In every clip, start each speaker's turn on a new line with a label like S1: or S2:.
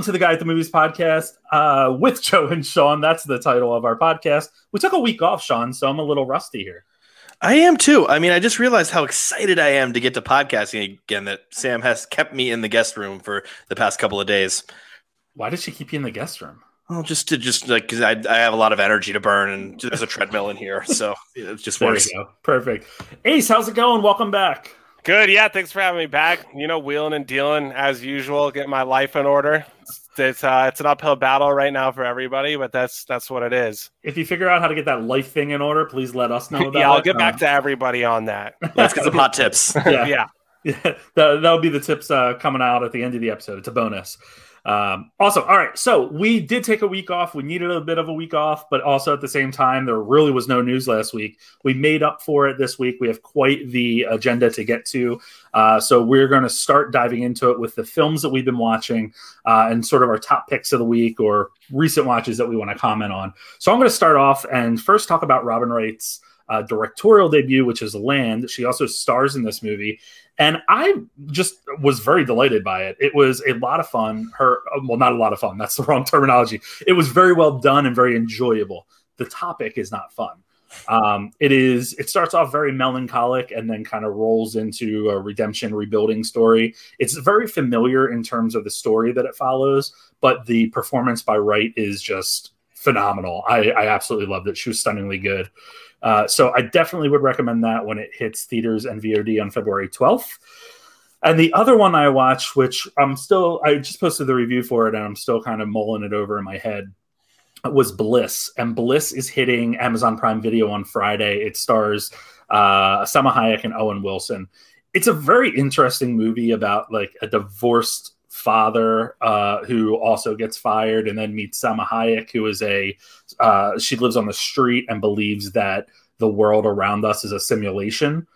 S1: Welcome to the Guy at the Movies podcast uh, with Joe and Sean. That's the title of our podcast. We took a week off, Sean, so I'm a little rusty here.
S2: I am too. I mean, I just realized how excited I am to get to podcasting again. That Sam has kept me in the guest room for the past couple of days.
S1: Why did she keep you in the guest room?
S2: Well, just to just like because I, I have a lot of energy to burn and there's a treadmill in here, so it just
S1: There
S2: works.
S1: you go. Perfect. Ace, how's it going? Welcome back.
S3: Good, yeah. Thanks for having me back. You know, wheeling and dealing as usual, getting my life in order. It's it's, uh, it's an uphill battle right now for everybody, but that's that's what it is.
S1: If you figure out how to get that life thing in order, please let us know about
S3: yeah, I'll
S1: it.
S3: get back
S1: Um,
S3: to everybody on that.
S2: Let's get some hot tips.
S1: yeah.
S3: yeah,
S1: Yeah, that, that'll be the tips uh, coming out at the end of the episode. It's a bonus. Um, awesome. All right. So we did take a week off. We needed a bit of a week off, but also at the same time, there really was no news last week. We made up for it this week. We have quite the agenda to get to. Uh, so we're going to start diving into it with the films that we've been watching uh, and sort of our top picks of the week or recent watches that we want to comment on. So I'm going to start off and first talk about Robin Wright's uh, directorial debut, which is Land. She also stars in this movie. And I just was very delighted by it. It was a lot of fun. Her, well, not a lot of fun. That's the wrong terminology. It was very well done and very enjoyable. The topic is not fun. Um, it is. It starts off very melancholic and then kind of rolls into a redemption, rebuilding story. It's very familiar in terms of the story that it follows, but the performance by Wright is just phenomenal. I, I absolutely loved it. She was stunningly good. Uh, so I definitely would recommend that when it hits theaters and VOD on February 12th. And the other one I watched, which I'm still, I just posted the review for it and I'm still kind of mulling it over in my head, was Bliss. And Bliss is hitting Amazon Prime Video on Friday. It stars uh, Salma Hayek and Owen Wilson. It's a very interesting movie about like a divorced father uh, who also gets fired and then meets Salma Hayek, who is a, uh, she lives on the street and believes that the world around us is a simulation.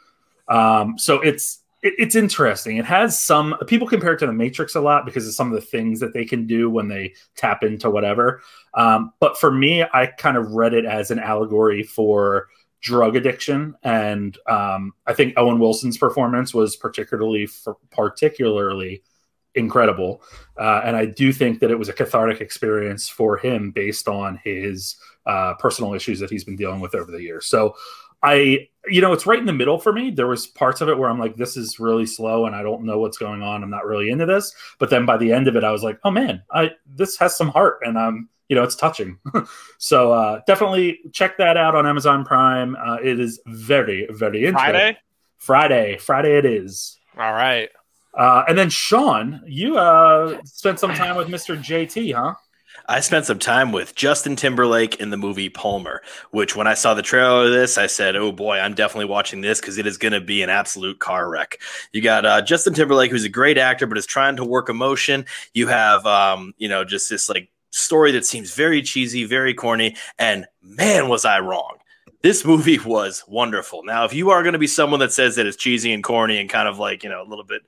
S1: Um, so it's, it, it's interesting. It has some people compare it to the Matrix a lot because of some of the things that they can do when they tap into whatever. Um, but for me, I kind of read it as an allegory for drug addiction, and um, I think Owen Wilson's performance was particularly particularly incredible. Uh, and I do think that it was a cathartic experience for him based on his uh, personal issues that he's been dealing with over the years. So I, you know, it's right in the middle for me. There was parts of it where I'm like, this is really slow and I don't know what's going on. I'm not really into this. But then by the end of it, I was like, oh man, I this has some heart and I'm, you know, it's touching. so uh, definitely check that out on Amazon Prime. Uh, it is very, very interesting.
S3: Friday.
S1: Friday, Friday it is.
S3: All right.
S1: Uh, and then Sean, you uh, spent some time with Mr. JT, huh?
S2: I spent some time with Justin Timberlake in the movie Palmer, which when I saw the trailer of this, I said, "Oh boy, I'm definitely watching this because it is going to be an absolute car wreck." You got uh, Justin Timberlake, who's a great actor, but is trying to work emotion. You have, um, you know, just this like story that seems very cheesy, very corny, and man, was I wrong. This movie was wonderful. Now, if you are going to be someone that says that it's cheesy and corny and kind of like you know a little bit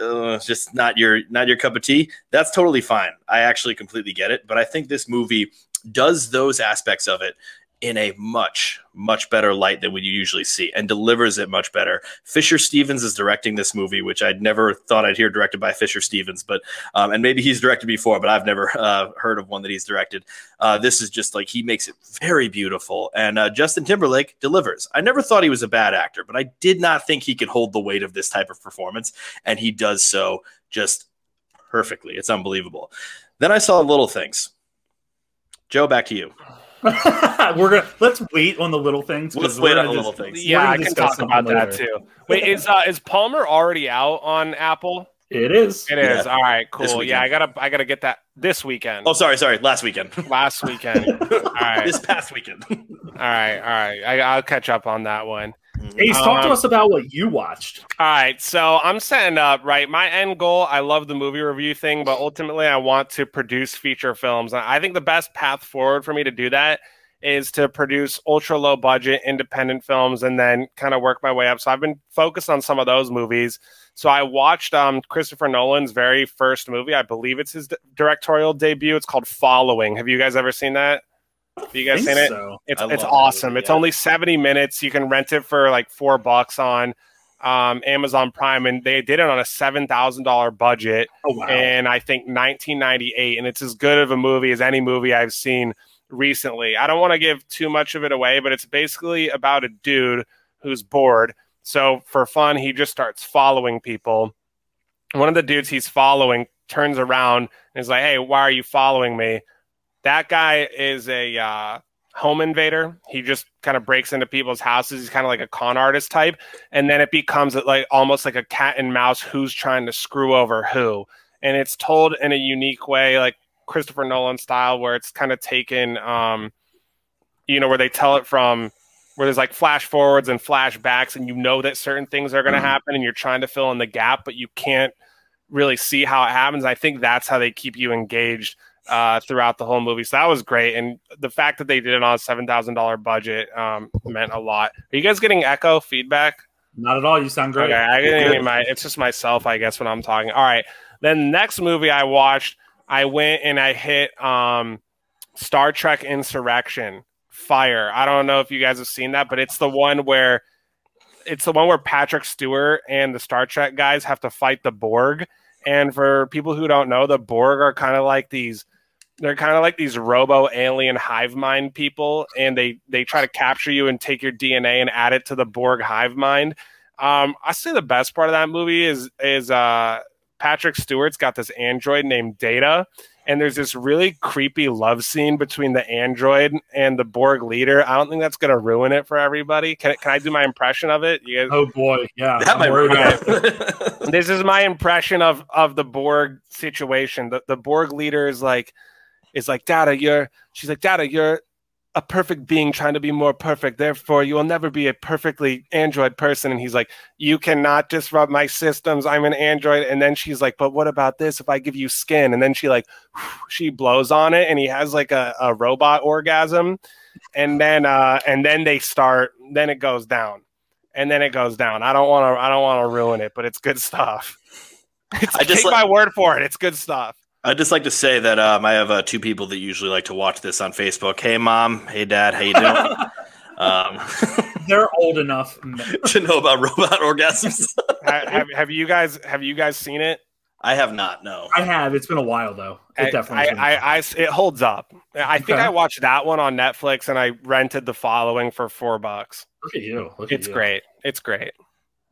S2: uh, just not your not your cup of tea that's totally fine. I actually completely get it but i think this movie does those aspects of it in a much much better light than what you usually see and delivers it much better. Fisher stevens is directing this movie which i'd never thought i'd hear directed by fisher stevens but um, and maybe he's directed before but i've never uh, heard of one that he's directed. Uh, this is just like he makes it very beautiful and uh, justin timberlake delivers. I never thought he was a bad actor but i did not think he could hold the weight of this type of performance and he does so just perfectly. It's unbelievable. Then i saw little things. Joe back to you
S1: we're gonna let's wait on the little things. 'cause
S2: Let's wait on the little things.
S3: Yeah, I can talk
S1: something
S3: about that too. Wait, is uh, is Palmer already out on Apple?
S1: It is.
S3: It is.
S2: Yeah.
S3: All right, cool. Yeah. I gotta I gotta get that this weekend.
S2: oh sorry sorry last weekend
S3: Last weekend. all right.
S2: this past weekend
S3: All right, all right. I, I'll catch up on that one.
S1: Ace, talk to
S3: Um,
S1: us about what you watched.
S3: All right, so I'm setting up right. My end goal, I love the movie review thing, but ultimately, I want to produce feature films. And I think the best path forward for me to do that is to produce ultra low budget independent films and then kind of work my way up. So I've been focused on some of those movies. So I watched um, Christopher Nolan's very first movie. I believe it's his directorial debut. It's called Following. Have you guys ever seen that? Have you guys seen it?
S1: so.
S3: It's
S2: I
S3: it's awesome.
S2: movie,
S3: it's
S2: yeah.
S3: only 70 minutes. You can rent it for like four bucks on um, Amazon Prime, and they did it on a seven thousand dollar budget,
S1: Oh wow.
S3: and I think 1998, and it's as good of a movie as any movie I've seen recently. I don't want to give too much of it away, but it's basically about a dude who's bored. So for fun, he just starts following people. One of the dudes he's following turns around and is like, "Hey, why are you following me?" That guy is a uh, home invader. He just kind of breaks into people's houses. He's kind of like a con artist type, and then it becomes like almost like a cat and mouse who's trying to screw over who. And it's told in a unique way, like Christopher Nolan style, where it's kind of taken, um, you know, where they tell it from where there's like flash forwards and flashbacks, and you know that certain things are going to
S1: Mhm.
S3: happen, and you're trying to fill in the gap, but you can't really see how it happens. I think that's how they keep you engaged uh, throughout the whole movie. So that was great, and the fact that they did it on a seven thousand dollar budget um, meant a lot. Are you guys getting echo feedback?
S1: Not at all. You sound great.
S3: Okay, I didn't my, it's just myself, I guess, when I'm talking. All right. Then next movie I watched, I went and I hit um, Star Trek Insurrection Fire. I don't know if you guys have seen that, but it's the one where it's the one where Patrick Stewart and the Star Trek guys have to fight the Borg. And for people who don't know, the Borg are kind of like these they're kind of like these robo alien hive mind people and they they try to capture you and take your DNA and add it to the Borg hive mind. Um, I say the best part of that movie is is uh, Patrick Stewart's got this android named Data, and there's this really creepy love scene between the android and the Borg leader. I don't think that's gonna ruin it for everybody. Can, can I do my impression of it? You guys,
S1: Oh boy, yeah.
S2: That
S1: I'm
S2: might ruin it.
S3: this is my impression of of the Borg situation. The the Borg leader is like is like Dada, you're she's like Dada, you're a perfect being trying to be more perfect. Therefore, you will never be a perfectly android person. And he's like, You cannot disrupt my systems. I'm an android. And then she's like, But what about this if I give you skin? And then she like she blows on it and he has like a, a robot orgasm. And then uh and then they start, then it goes down. And then it goes down. I don't want to I don't want to ruin it, but it's good stuff. It's,
S2: I just
S3: take
S2: like-
S3: my word for it. It's good stuff.
S2: I'd just like to say that um, I have uh, two people that usually like to watch this on Facebook. Hey, mom. Hey, dad. How you doing? um,
S1: They're old enough.
S2: to know about robot orgasms.
S3: Ha- have, have you guys have you guys seen it?
S2: I have not. No.
S1: I have. It's been a while though. It
S3: I,
S1: definitely. has been-
S3: I, I, I- it holds up. I think
S1: Okay.
S3: I watched that one on Netflix and I rented the following for four bucks.
S1: look at you. Look at
S3: It's
S1: you.
S3: great. It's great.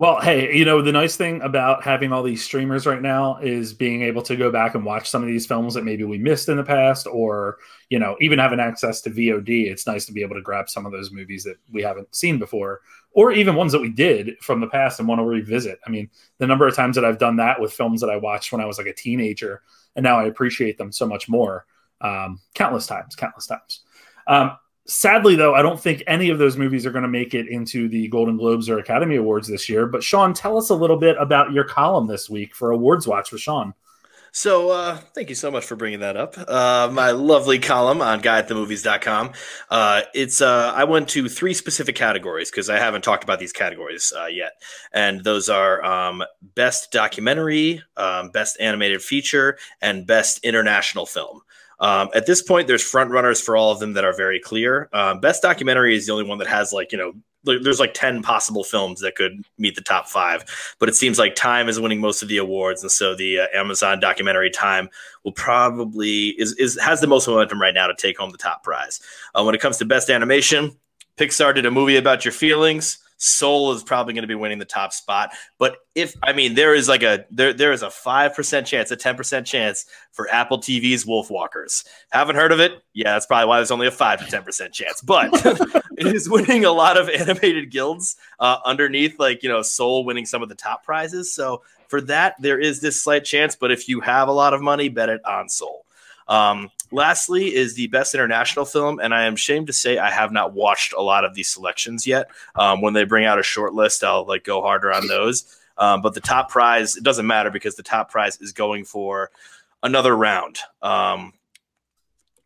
S1: Well, hey, you know, the nice thing about having all these streamers right now is being able to go back and watch some of these films that maybe we missed in the past, or, you know, even having access to VOD. It's nice to be able to grab some of those movies that we haven't seen before, or even ones that we did from the past and want to revisit. I mean, the number of times that I've done that with films that I watched when I was like a teenager, and now I appreciate them so much more. Um, countless times, countless times. Um, sadly, though, I don't think any of those movies are going to make it into the Golden Globes or Academy Awards this year. But Sean, tell us a little bit about your column this week for Awards Watch with Sean.
S2: So, uh, thank you so much for bringing that up. Uh, my lovely column on guyatthemovies.com. Uh, it's, uh, I went to three specific categories because I haven't talked about these categories uh, yet. And those are um, best documentary, um, best animated feature, and best international film. Um, at this point, there's front runners for all of them that are very clear. Um, best documentary is the only one that has like, you know, there's like 10 possible films that could meet the top five but it seems like time is winning most of the awards and so the uh, amazon documentary time will probably is, is has the most momentum right now to take home the top prize uh, when it comes to best animation pixar did a movie about your feelings soul is probably going to be winning the top spot but if i mean there is like a there there is a 5% chance a 10% chance for apple tv's Wolfwalkers haven't heard of it yeah that's probably why there's only a 5 to 10% chance but it is winning a lot of animated guilds uh, underneath, like you know, Soul winning some of the top prizes. So for that, there is this slight chance. But if you have a lot of money, bet it on Soul. Um, lastly, is the best international film, and I am ashamed to say I have not watched a lot of these selections yet. Um, when they bring out a short list, I'll like go harder on those. Um, but the top prize, it doesn't matter because the top prize is going for another round. Um,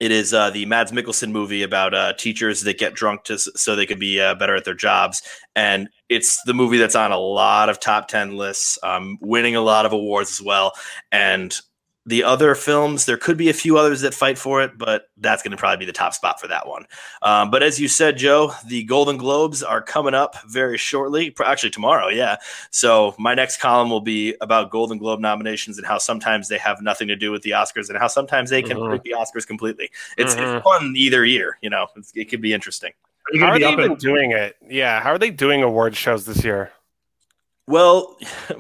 S2: it is uh, the Mads Mikkelsen movie about uh, teachers that get drunk to, so they could be uh, better at their jobs, and it's the movie that's on a lot of top ten lists, um, winning a lot of awards as well. And the other films, there could be a few others that fight for it, but that's going to probably be the top spot for that one. Um, but as you said, Joe, the Golden Globes are coming up very shortly, actually tomorrow, yeah. So my next column will be about Golden Globe nominations and how sometimes they have nothing to do with the Oscars and how sometimes they can mm-hmm. the Oscars completely. It's, mm-hmm. it's, fun either year, you know. it could be interesting.
S3: Are how are they even doing it? Yeah, how are they doing award shows this year?
S2: Well.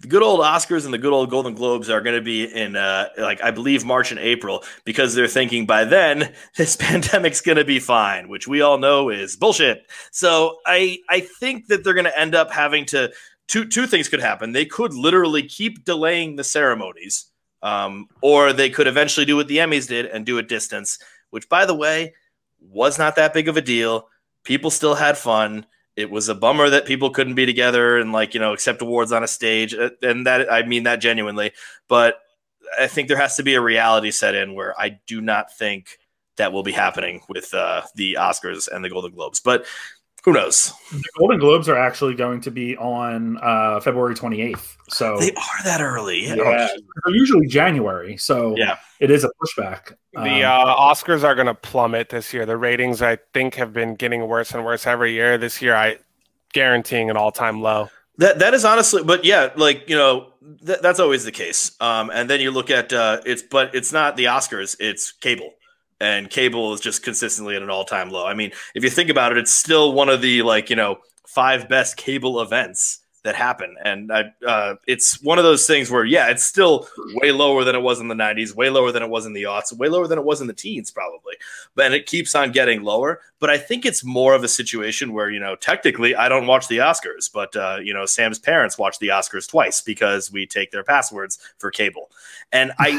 S2: the good old Oscars and the good old Golden Globes are going to be in, uh, like, I believe March and April because they're thinking by then this pandemic's going to be fine, which we all know is bullshit. So I, I think that they're going to end up having to, two, two things could happen. They could literally keep delaying the ceremonies, um, or they could eventually do what the Emmys did and do a distance, which, by the way, was not that big of a deal. People still had fun it was a bummer that people couldn't be together and like you know accept awards on a stage uh, and that i mean that genuinely. But i think there has to be a reality set in where i do not think that will be happening with uh, the oscars and the golden globes. But who knows?
S1: The Golden Globes are actually going to be on uh, February 28th. So
S2: they are that early.
S1: Yeah, they're usually January. So
S2: yeah,
S1: it is a pushback.
S3: The um, uh, Oscars are going to plummet this year. The ratings, I think, have been getting worse and worse every year. This year, I guaranteeing an all-time low.
S2: That that is honestly, but yeah, like you know, th- that's always the case. Um, and then you look at uh, it's, but it's not the Oscars; it's cable and cable is just consistently at an all-time low. I mean, if you think about it, it's still one of the like, you know, five best cable events that happen. And I, uh, it's one of those things where, yeah, it's still way lower than it was in the 90s, way lower than it was in the aughts, way lower than it was in the teens, probably. But it keeps on getting lower. But I think it's more of a situation where, you know, technically I don't watch the Oscars, but, uh, you know, Sam's parents watch the Oscars twice because we take their passwords for cable. And I,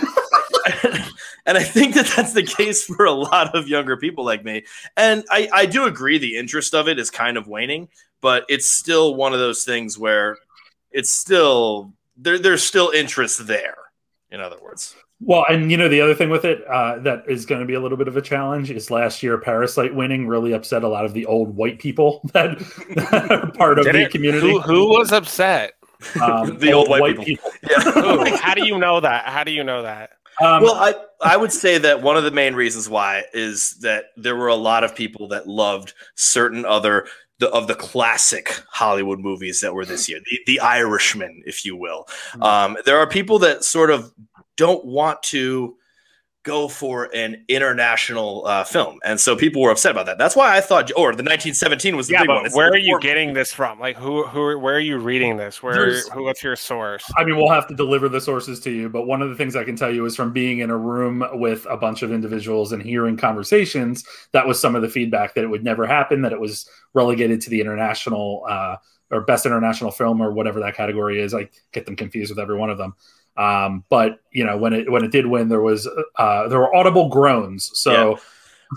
S2: and I think that that's the case for a lot of younger people like me. And I, I do agree the interest of it is kind of waning but it's still one of those things where it's still there, there's still interest there. In other words.
S1: Well, and you know the other thing with it uh, that is going to be a little bit of a challenge is last year Parasite winning really upset a lot of the old white people that, that are part of Did the it? community.
S3: Who, who, was upset?
S1: Um, the old, old white, white, people.
S3: people. Yeah. like, how do you know that? How do you know that?
S2: Um, well, I I would say that one of the main reasons why is that there were a lot of people that loved certain other the, of the classic Hollywood movies that were this year, the, the Irishman, if you will. Mm-hmm. Um, there are people that sort of don't want to go for an international uh, film, and so people were upset about that. That's why I thought, or the 1917 was the
S3: yeah,
S2: big
S3: but
S2: one.
S3: where are you getting this from? Like, who, who, where are you reading this? Where, who, what's your source?
S1: I mean, we'll have to deliver the sources to you, but one of the things I can tell you is from being in a room with a bunch of individuals and hearing conversations, that was some of the feedback that it would never happen, that it was relegated to the international uh, or best international film or whatever that category is. I get them confused with every one of them. Um, but you know, when it when it did win, there was uh, there were audible groans. So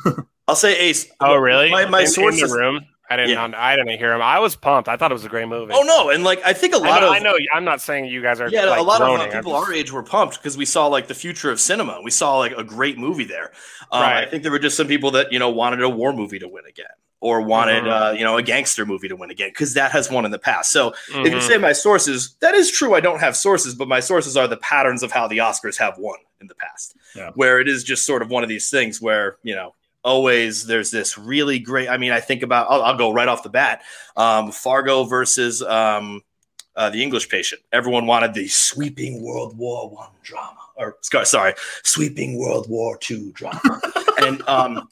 S2: yeah. I'll say Ace.
S3: Oh, really? My, my in, sources. In the room. I didn't. Yeah. I didn't hear him. I was pumped. I thought it was a great movie.
S2: Oh no! And like, I think a lot
S3: I
S2: know, of
S3: I know. I'm not saying you guys are.
S2: Yeah,
S3: like,
S2: a lot
S3: groaning.
S2: of people just... our age were pumped because we saw like the future of cinema. We saw like a great movie there. Um, right. I think there were just some people that you know wanted a war movie to win again or wanted mm-hmm. uh, you know a gangster movie to win again because that has won in the past. So mm-hmm. if you mm-hmm. say my sources, that is true. I don't have sources, but my sources are the patterns of how the Oscars have won in the past, yeah. where it is just sort of one of these things where you know always there's this really great. I mean, I think about I'll, I'll go right off the bat, um, Fargo versus. Um, uh, the English Patient. Everyone wanted the sweeping World War One drama, or sorry, sweeping World War Two drama, and um,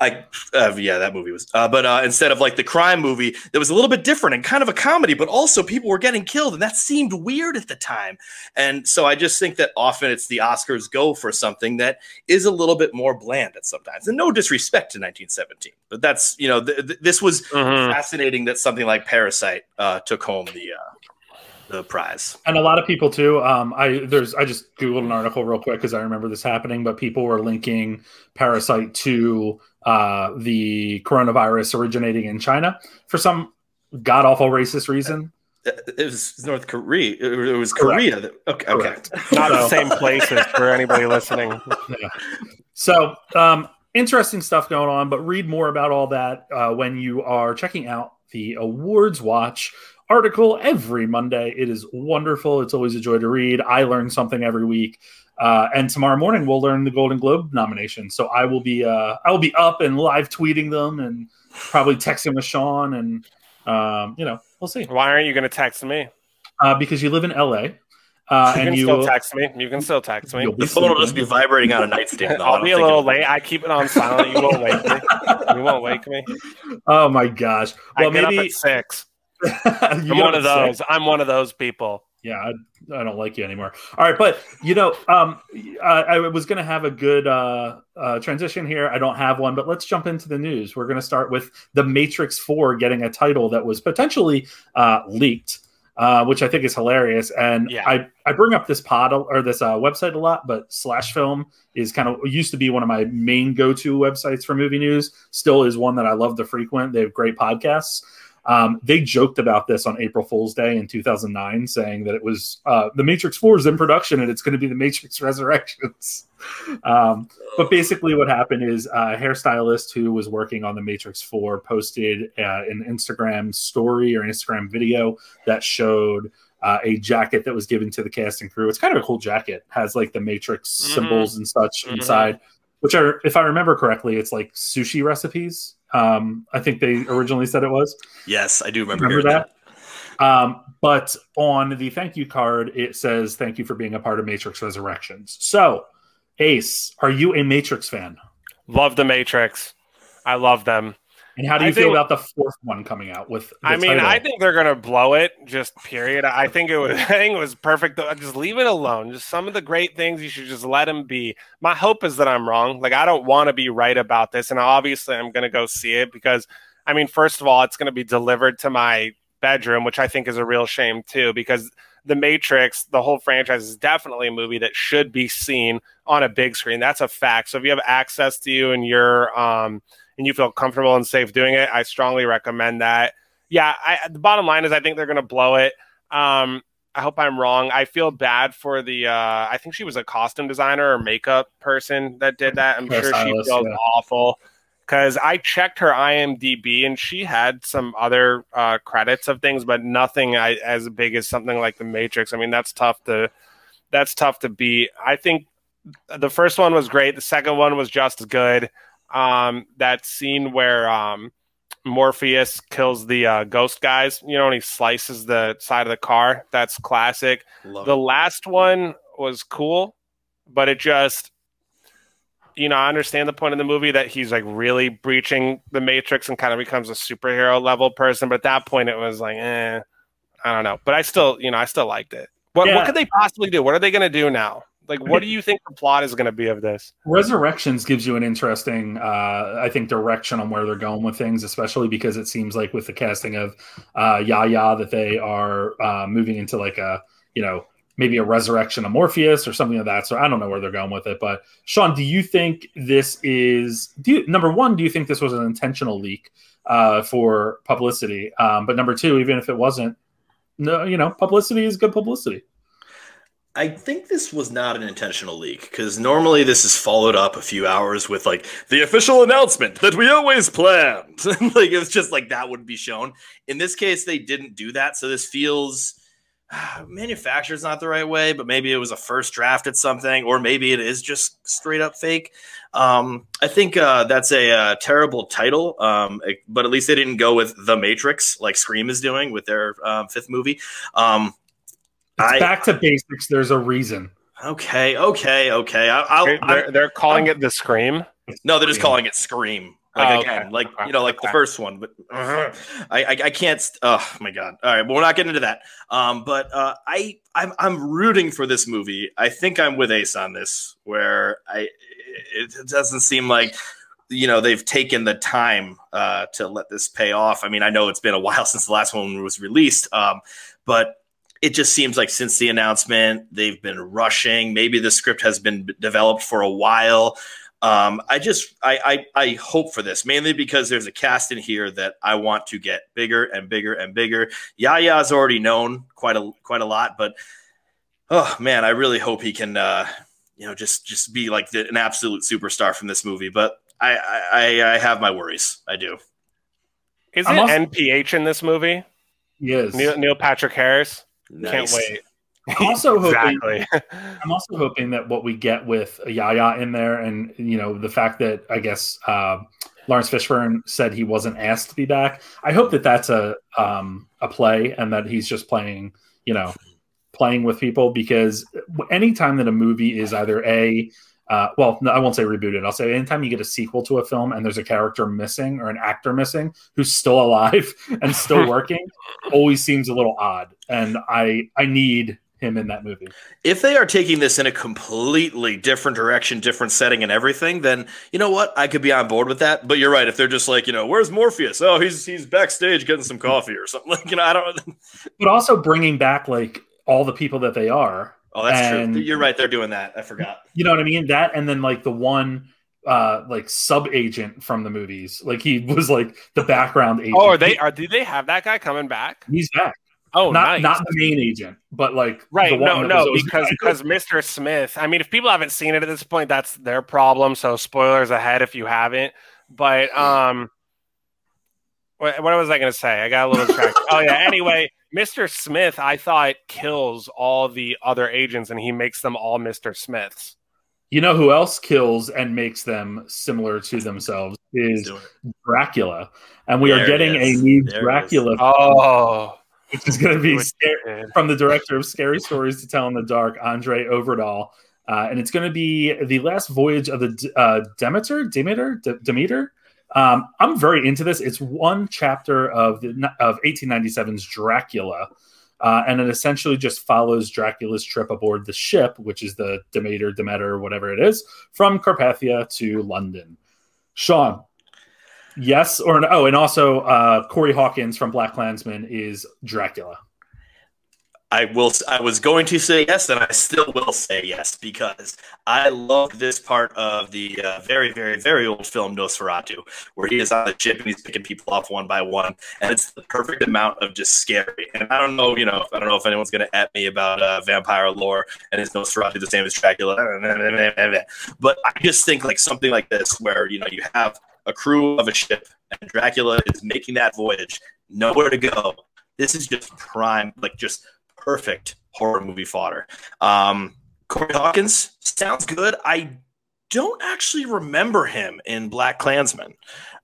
S2: I uh, yeah, that movie was. Uh, but uh, instead of like the crime movie, that was a little bit different and kind of a comedy, but also people were getting killed, and that seemed weird at the time. And so I just think that often it's the Oscars go for something that is a little bit more bland at sometimes. And no disrespect to 1917, but that's you know th- th- this was mm-hmm. fascinating that something like Parasite uh, took home the uh, the prize.
S1: And a lot of people too. Um, I there's I just googled an article real quick because I remember this happening, but people were linking Parasite to uh, the coronavirus originating in China for some god awful racist reason.
S2: It was North Korea. It was Korea. That, okay, Correct.
S3: okay. Not the same places for anybody listening.
S1: Yeah. So, um, interesting stuff going on, but read more about all that uh, when you are checking out the Awards Watch article every Monday. It is wonderful. It's always a joy to read. I learn something every week. Uh, and tomorrow morning we'll learn the Golden Globe nomination. So I will be uh, I will be up and live tweeting them and probably texting with Sean and um, you know we'll see.
S3: Why aren't you going to text me?
S1: Uh, because you live in LA. Uh,
S3: You
S1: and
S3: can
S1: you
S3: still
S1: will,
S3: text me. You can still text me.
S1: you'll
S2: The phone will just be vibrating on a nightstand. though. I
S3: I'll be a little late. I keep it on silent. You won't wake me. You won't wake me.
S1: Oh my gosh! Well,
S3: I get
S1: maybe
S3: up at six. I'm one of those.
S1: six.
S3: I'm one of those people.
S1: Yeah, I, I don't like you anymore. All right, but you know, um, I, I was going to have a good uh, uh, transition here. I don't have one, but let's jump into the news. We're going to start with the Matrix Four getting a title that was potentially uh, leaked. Uh, which I think is hilarious, and
S3: Yeah.
S1: I, I bring up this pod or this uh, website a lot, but Slash Film is kind of used to be one of my main go to websites for movie news. Still is one that I love to frequent. They have great podcasts. Um, they joked about this on April Fool's Day in 2009, saying that it was uh, the Matrix 4 is in production and it's going to be the Matrix Resurrections. um, but basically, what happened is a hairstylist who was working on the Matrix 4 posted uh, an Instagram story or an Instagram video that showed. Uh, a jacket that was given to the cast and crew. It's kind of a cool jacket. Has like the Matrix
S3: Mhm.
S1: symbols and such
S3: Mhm.
S1: inside, which are, if I remember correctly, it's like sushi recipes. Um, I think they originally said it was.
S2: Yes, I do remember,
S1: Remember
S2: hearing
S1: that? Um, but on the thank you card, it says thank you for being a part of Matrix Resurrections. So, Ace, are you a Matrix fan?
S3: Love the Matrix. I love them.
S1: And how do you feel about the fourth one coming out with?
S3: I mean,
S1: title?
S3: I think they're gonna blow it. Just period. I think it was. I think it was perfect. Just leave it alone. Just some of the great things you should just let them be. My hope is that I'm wrong. Like I don't want to be right about this, and obviously I'm gonna go see it because, I mean, first of all, it's gonna be delivered to my bedroom, which I think is a real shame too, because the Matrix, the whole franchise, is definitely a movie that should be seen on a big screen. That's a fact. So if you have access to you and you're um and you feel comfortable and safe doing it, I strongly recommend that. Yeah, I, the bottom line is I think they're going to blow it. Um, I hope I'm wrong. I feel bad for the. Uh, I think she was a costume designer or makeup person that did that. I'm sure she
S1: stylist,
S3: feels
S1: yeah.
S3: awful because I checked her IMDb and she had some other uh, credits of things, but nothing I, as big as something like The Matrix. I mean, that's tough to. That's tough to beat. I think the first one was great. The second one was just as good um, that scene where um, Morpheus kills the uh, ghost guys, you know, and he slices the side of the car. That's classic.
S2: Love
S3: The
S2: it.
S3: last one was cool, but it just, you know, I understand the point of the movie that he's like really breaching the Matrix and kind of becomes a superhero level person. But at that point, it was like, eh, I don't know. But I still, you know, I still liked it. What,
S1: Yeah.
S3: what could they possibly do? What are they going to do now? Like, what do you think the plot is going to be of this?
S1: Resurrections gives you an interesting, uh, I think, direction on where they're going with things, especially because it seems like with the casting of uh, Yahya that they are uh, moving into like a, you know, maybe a resurrection of Morpheus or something like that. So I don't know where they're going with it. But Sean, do you think this is? Do you, number one, do you think this was an intentional leak uh, for publicity? Um, but number two, even if it wasn't, no, you know, publicity is good publicity.
S2: I think this was not an intentional leak because normally this is followed up a few hours with like the official announcement that we always planned. like it was just like that would be shown. In this case, they didn't do that, so this feels manufactured's not the right way, but maybe it was a first draft at something, or maybe it is just straight up fake. Um, I think uh, that's a uh, terrible title, um, but at least they didn't go with The Matrix like Scream is doing with their um, fifth movie. Um,
S1: It's
S2: I-
S1: back to basics. There's a reason.
S2: Okay, okay, okay. I, I'll,
S3: They're,
S2: I,
S3: they're, they're calling it the Scream.
S2: no, they're just calling it Scream. Like
S3: Oh, okay.
S2: again, like you know, like the first one. But I, I, I can't. st- Oh my god! All right, but we're not getting into that. Um, but uh, I, I'm, I'm rooting for this movie. I think I'm with Ace on this, where I, it, it doesn't seem like you know they've taken the time uh, to let this pay off. I mean, I know it's been a while since the last one was released, um, but it just seems like since the announcement they've been rushing. Maybe the script has been developed for a while. Um, I just I, I I hope for this mainly because there's a cast in here that I want to get bigger and bigger and bigger. Yahya's already known quite a quite a lot, but oh man, I really hope he can uh, you know just just be like the, an absolute superstar from this movie. But I I, I have my worries. I do.
S3: Is
S1: I'm
S3: it
S1: also-
S3: NPH in this movie?
S1: Yes.
S3: Neil, Neil Patrick Harris.
S2: Nice.
S3: Can't wait.
S1: I'm also
S3: exactly.
S1: hoping. I'm also hoping that what we get with Yahya in there, and you know the fact that I guess uh, Laurence Fishburne said he wasn't asked to be back. I hope that that's a um, a play, and that he's just playing, you know, playing with people. Because anytime that a movie is either a uh, well, no, I won't say rebooted. I'll say anytime you get a sequel to a film and there's a character missing or an actor missing who's still alive and still working, always seems a little odd. And I I need him in that movie.
S2: If they are taking this in a completely different direction, different setting, and everything, then you know what? I could be on board with that. But you're right. If they're just like, you know, where's Morpheus? Oh, he's he's backstage getting some coffee or something. Like, you know, I don't.
S1: But also bringing back like all the people that they are.
S2: Oh, that's
S1: And-
S2: true. You're right. They're doing that. I forgot.
S1: You know what I mean? That and then like the one uh like sub agent from the movies. Like he was like the background agent.
S3: Oh, are they are? Do they have that guy coming back?
S1: He's back.
S3: Oh,
S1: not
S3: nice.
S1: not the main agent, but like
S3: Right,
S1: one
S3: no,
S1: that
S3: no, because because Mr. Smith. I mean, if people haven't seen it at this point, that's their problem. So spoilers ahead if you haven't. But um, what, what was I going to say? I got a little distracted. oh yeah. Anyway, Mr. Smith, I thought kills all the other agents, and he makes them all Mr. Smiths.
S1: you know who else kills and makes them similar to themselves is. Dracula, and we
S2: There
S1: are getting a new
S2: There
S1: Dracula,
S3: Oh,
S1: which is going to be scary. from the director of Scary Stories to Tell in the Dark, André Øvredal. Uh, and it's going to be the last voyage of the uh, Demeter, Demeter, D- Demeter. Um, I'm very into this. It's one chapter of the of 1897's Dracula, uh, and it essentially just follows Dracula's trip aboard the ship, which is the Demeter, Demeter, whatever it is, from Carpathia to London. Sean, yes or no? Oh, and also uh, Corey Hawkins from BlacKkKlansman is Dracula.
S2: I will. I was going to say yes, and I still will say yes because I love this part of the uh, very, very, very old film Nosferatu, where he is on the ship and he's picking people off one by one, and it's the perfect amount of just scary. And I don't know, you know, I don't know if anyone's going to at me about uh, vampire lore and is Nosferatu the same as Dracula, but I just think like something like this, where you know you have a crew of a ship and Dracula is making that voyage, nowhere to go. This is just prime, like just perfect horror movie fodder. Um, Corey Hawkins sounds good. I don't actually remember him in BlacKkKlansman.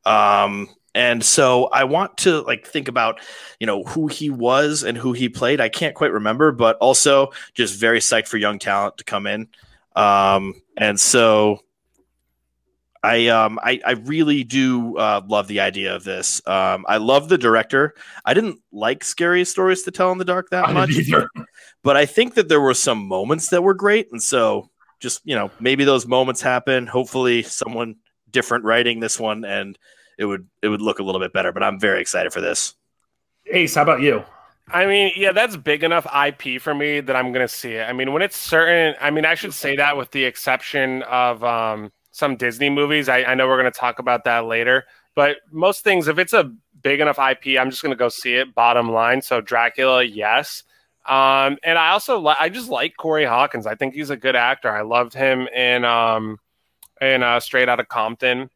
S2: Um, and so I want to like think about, you know, who he was and who he played. I can't quite remember, but also just very psyched for young talent to come in. Um, and so I um I, I really do uh, love the idea of this. Um, I love the director. I didn't like scary stories to tell in the dark that
S1: I
S2: much,
S1: didn't either.
S2: but I think that there were some moments that were great, and so just you know maybe those moments happen. Hopefully, someone different writing this one, and it would it would look a little bit better. But I'm very excited for this.
S1: Ace, how about you?
S3: I mean, yeah, that's big enough IP for me that I'm going to see it. I mean, when it's certain, I mean, I should say that with the exception of um, some Disney movies. I, I know we're going to talk about that later, but most things, if it's a big enough IP, I'm just going to go see it. Bottom line. So Dracula, yes. Um, and I also li- I just like Corey Hawkins. I think he's a good actor. I loved him in um, in uh, Straight Outta Compton,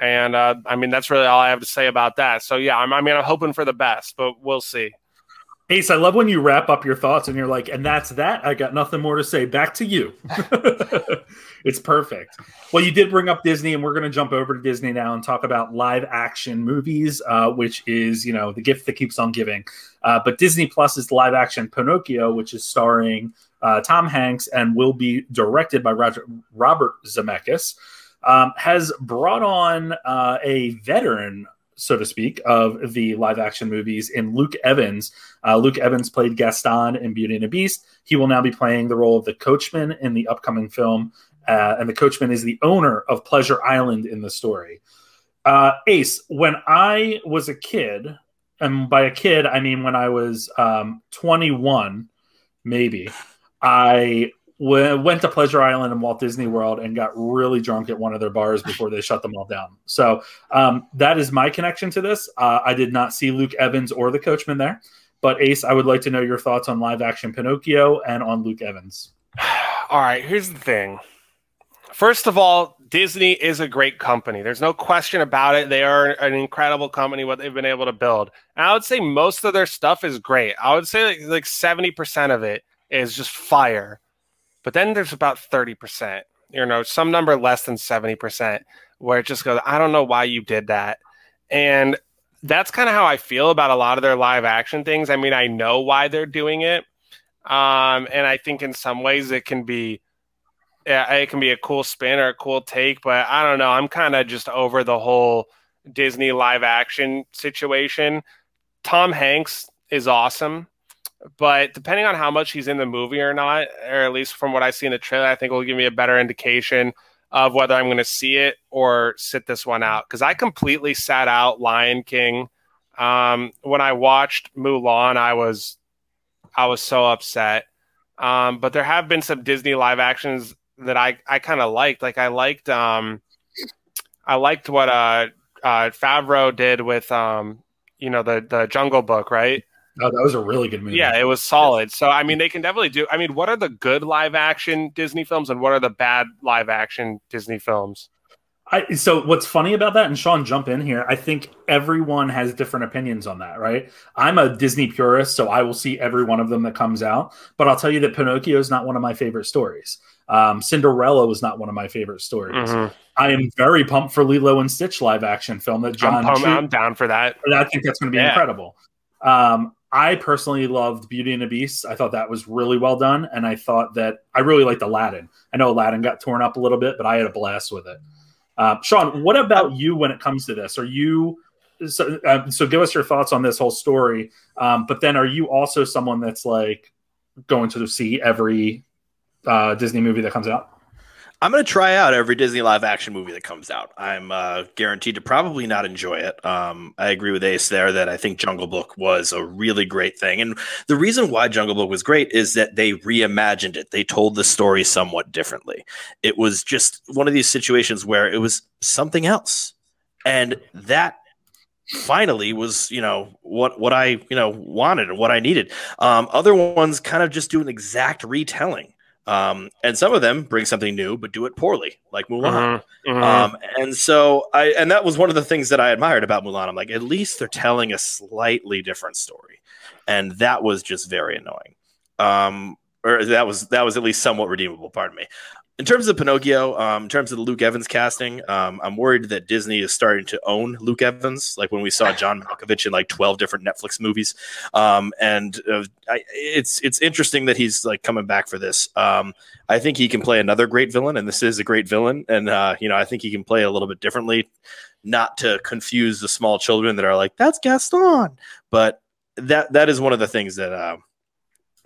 S3: and uh, I mean that's really all I have to say about that. So yeah, I'm, I mean I'm hoping for the best, but we'll see.
S1: Ace, I love when you wrap up your thoughts and you're like, and that's that. I got nothing more to say. Back to you. it's perfect. Well, you did bring up Disney, and we're going to jump over to Disney now and talk about live action movies, uh, which is, you know, the gift that keeps on giving. Uh, but Disney Plus is live action Pinocchio, which is starring uh, Tom Hanks and will be directed by Roger, Robert Zemeckis, um, has brought on uh, a veteran so to speak, of the live action movies in Luke Evans. Uh, Luke Evans played Gaston in Beauty and the Beast. He will now be playing the role of the coachman in the upcoming film. Uh, and the coachman is the owner of Pleasure Island in the story. Uh, Ace, when I was a kid, and by a kid, I mean when I was um, 21, maybe, I went to Pleasure Island and Walt Disney World and got really drunk at one of their bars before they shut them all down. So um, that is my connection to this. Uh, I did not see Luke Evans or the coachman there. But Ace, I would like to know your thoughts on live action Pinocchio and on Luke Evans.
S3: All right, here's the thing. First of all, Disney is a great company. There's no question about it. They are an incredible company, what they've been able to build. And I would say most of their stuff is great. I would say like, like 70% of it is just fire. But then there's about 30%, you know, some number less than 70%, where it just goes, I don't know why you did that. And that's kind of how I feel about a lot of their live action things. I mean, I know why they're doing it. Um, and I think in some ways it can be yeah, it can be a cool spin or a cool take, but I don't know. I'm kind of just over the whole Disney live action situation. Tom Hanks is awesome, but depending on how much he's in the movie or not, or at least from what I see in the trailer, I think will give me a better indication of whether I'm going to see it or sit this one out. Because I completely sat out Lion King. Um, when I watched Mulan, I was I was so upset. Um, but there have been some Disney live actions that I I kind of liked. Like I liked um I liked what uh uh Favreau did with um you know the the Jungle Book, right?
S1: Oh, that was a really good movie.
S3: Yeah, it was solid. So I mean, they can definitely do. I mean, what are the good live action Disney films, and what are the bad live action Disney films?
S1: I, so what's funny about that, and Sean, jump in here. I think everyone has different opinions on that, right? I'm a Disney purist, so I will see every one of them that comes out. But I'll tell you that Pinocchio is not one of my favorite stories. Um, Cinderella was not one of my favorite stories. Mm-hmm. I am very pumped for Lilo and Stitch live action film that John.
S3: I'm, I'm down for that.
S1: I think that's going to be yeah. incredible. Um, I personally loved Beauty and the Beast. I thought that was really well done, and I thought that I really liked Aladdin. I know Aladdin got torn up a little bit, but I had a blast with it. Uh, Sean, what about you when it comes to this? Are you so? Uh, so give us your thoughts on this whole story. Um, but then, are you also someone that's like going to see every uh, Disney movie that comes out?
S2: I'm going to try out every Disney live action movie that comes out. I'm uh, guaranteed to probably not enjoy it. Um, I agree with Ace there that I think Jungle Book was a really great thing. And the reason why Jungle Book was great is that they reimagined it. They told the story somewhat differently. It was just one of these situations where it was something else. And that finally was you know what what I you know wanted and what I needed. Um, other ones kind of just do an exact retelling. Um, and some of them bring something new, but do it poorly, like Mulan. Mm-hmm. Mm-hmm. Um, and so I, and that was one of the things that I admired about Mulan. I'm like, at least they're telling a slightly different story, and that was just very annoying. Um, or that was that was at least somewhat redeemable. Pardon me in terms of Pinocchio, um, in terms of the Luke Evans casting, um, I'm worried that Disney is starting to own Luke Evans, like when we saw John Malkovich in like 12 different Netflix movies. Um, and uh, I, it's it's interesting that he's like coming back for this. Um, I think he can play another great villain, and this is a great villain. And uh, you know, I think he can play a little bit differently, not to confuse the small children that are like, "That's Gaston," but that that is one of the things that. Uh,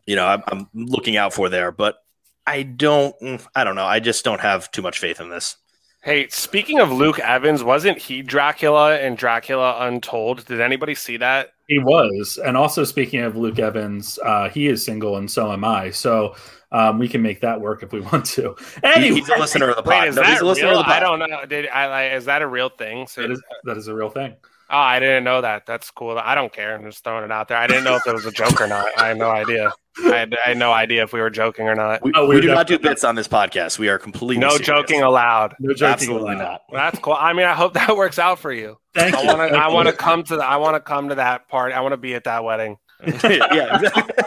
S2: you know, I'm, I'm looking out for there, but I don't. Mm, I don't know. I just don't have too much faith in this.
S3: Hey, speaking of Luke Evans, wasn't he Dracula in Dracula Untold? Did anybody see that?
S1: He was. And also, speaking of Luke Evans, uh, he is single, and so am I. So um, we can make that work if we want to.
S2: Anyway, he's a listener of the pod. Wait,
S3: is no, that real? I don't know. Did I like? Is that a real thing?
S1: So that is, that is a real thing.
S3: Oh, I didn't know that. That's cool. I don't care. I'm just throwing it out there. I didn't know if it was a joke or not. I had no idea. I had, I had no idea if we were joking or not.
S2: We, oh, we do not do bits on this podcast. We are completely
S3: no
S2: serious.
S3: joking allowed.
S1: No joking Absolutely allowed. not.
S3: That's cool. I mean, I hope that works out for you.
S1: Thank
S3: I. Wanna, I want to come to the. I want to come to that party. I want to be at that wedding.
S2: yeah, exactly.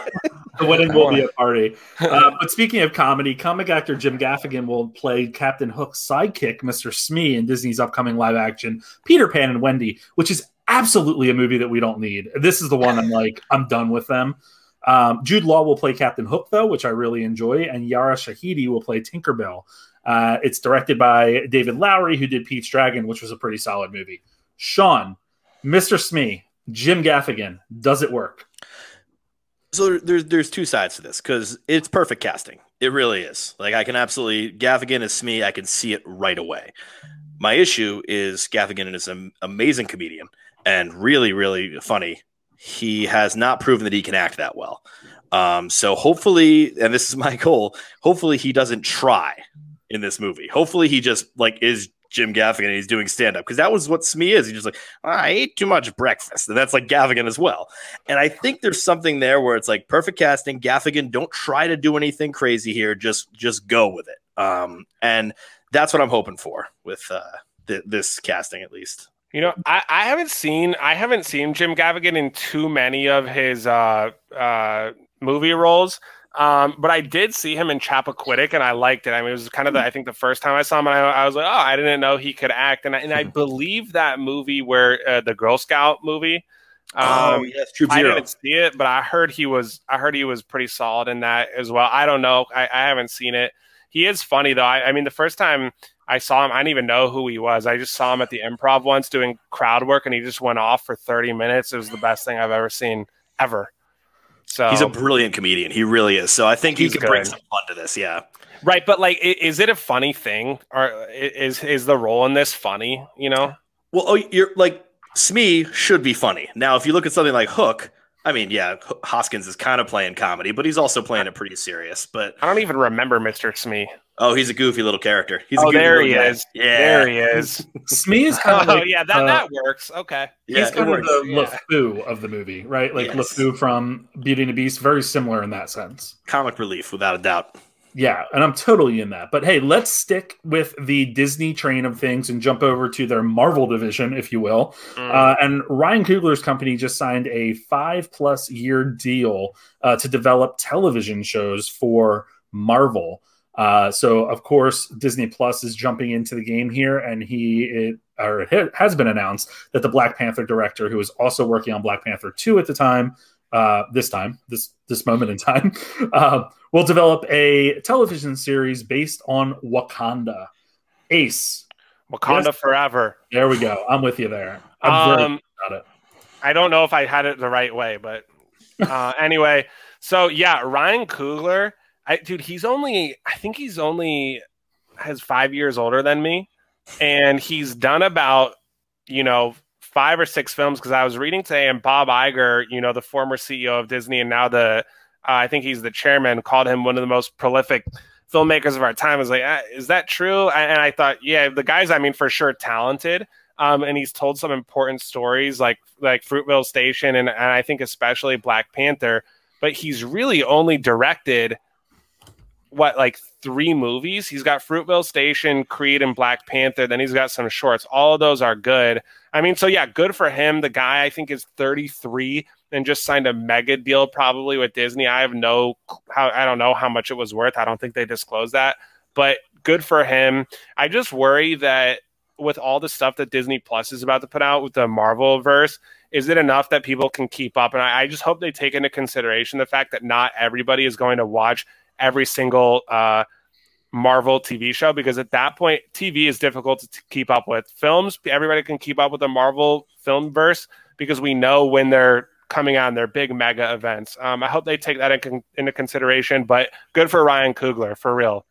S1: The wedding will be a party. Uh, but speaking of comedy, comic actor Jim Gaffigan will play Captain Hook's sidekick, Mr. Smee, in Disney's upcoming live action Peter Pan and Wendy, which is absolutely a movie that we don't need. This is the one I'm like, I'm done with them. Um, Jude Law will play Captain Hook, though, which I really enjoy, and Yara Shahidi will play Tinkerbell. Uh, it's directed by David Lowery, who did Pete's Dragon, which was a pretty solid movie. Sean, Mr. Smee, Jim Gaffigan, does it work?
S2: So there's there's two sides to this because it's perfect casting. It really is. Like I can absolutely Gaffigan is Smee. I can see it right away. My issue is Gaffigan is an amazing comedian and really, really funny. He has not proven that he can act that well. Um, so hopefully, and this is my goal, hopefully he doesn't try in this movie. Hopefully he just like is Jim Gaffigan he's doing stand up because that was what Smee is. He's just like, I ate too much breakfast. And that's like Gaffigan as well. And I think there's something there where it's like perfect casting. Gaffigan, don't try to do anything crazy here. Just just go with it. Um, and that's what I'm hoping for with uh, th- this casting at least.
S3: You know, I, I haven't seen I haven't seen Jim Gaffigan in too many of his uh, uh, movie roles. Um, but I did see him in Chappaquiddick, and I liked it. I mean, it was kind of the, I think the first time I saw him, and I, I was like, oh, I didn't know he could act. And I, and I believe that movie where uh, the Girl Scout movie.
S2: oh
S3: Um,
S2: yes, Troop
S3: I
S2: Zero.
S3: didn't see it, but I heard he was. I heard he was pretty solid in that as well. I don't know. I, I haven't seen it. He is funny though. I, I mean, the first time I saw him, I didn't even know who he was. I just saw him at the Improv once doing crowd work, and he just went off for thirty minutes. It was the best thing I've ever seen ever. So
S2: He's a brilliant comedian. He really is. So I think he can bring some fun to this. Yeah.
S3: right, but like, is it a funny thing, or is is the role in this funny? You know,
S2: Well, oh, you're like Smee should be funny. Now, if you look at something like Hook, I mean, yeah, Hoskins is kind of playing comedy, but he's also playing it pretty serious. But
S3: I don't even remember Mr. Smee.
S2: Oh, he's a goofy little character. He's a
S3: Oh,
S2: goofy
S3: there
S2: little
S3: he
S2: guy.
S3: is.
S2: Yeah,
S3: There he is.
S1: Smee is kind of
S3: oh
S1: like,
S3: yeah, that
S1: uh,
S3: that works. Okay.
S2: yeah,
S1: he's kind of
S2: works.
S1: the
S3: yeah.
S1: LeFou of the movie, right? Like
S2: Yes.
S1: LeFou from Beauty and the Beast, very similar in that sense.
S2: comic relief without a doubt.
S1: Yeah, and I'm totally in that. But hey, let's stick with the Disney train of things and jump over to their Marvel division, if you will.
S3: Mm.
S1: Uh, and Ryan Coogler's company just signed a five plus year deal uh, to develop television shows for Marvel. Uh, so, of course, Disney Plus is jumping into the game here, and he it, or it has been announced that the Black Panther director, who was also working on Black Panther two at the time, uh, this time, this this moment in time, uh, will develop a television series based on Wakanda. Ace,
S3: Wakanda
S1: Yes.
S3: forever.
S1: there we go. I'm with you there. I'm very
S3: Um,
S1: about it.
S3: I don't know if I had it the right way, but uh, anyway. So yeah, Ryan Coogler, I, dude, he's only I think he's only has five years older than me, and he's done about you know five or six films because I was reading today, and Bob Iger, you know, the former CEO of Disney and now the uh, I think he's the chairman, called him one of the most prolific filmmakers of our time. I was like, ah, is that true? And I thought, yeah, the guy's, I mean, for sure, talented. Um, and he's told some important stories like like Fruitvale Station and, and I think especially Black Panther. But he's really only directed what like three movies. He's got Fruitvale Station, Creed, and Black Panther. Then he's got some shorts. All of those are good. I mean, so yeah, good for him. The guy I think is 33 and just signed a mega deal probably with Disney. I have no how I don't know how much it was worth. I don't think they disclosed that, but good for him. I just worry that with all the stuff that Disney Plus is about to put out with the Marvel verse, is it enough that people can keep up? And I, I just hope they take into consideration the fact that not everybody is going to watch every single uh, Marvel TV show because at that point, TV is difficult to t- keep up with. Films, everybody can keep up with the Marvel film verse because we know when they're coming on their big mega events. Um, I hope they take that in con- into consideration. But good for Ryan Coogler for real.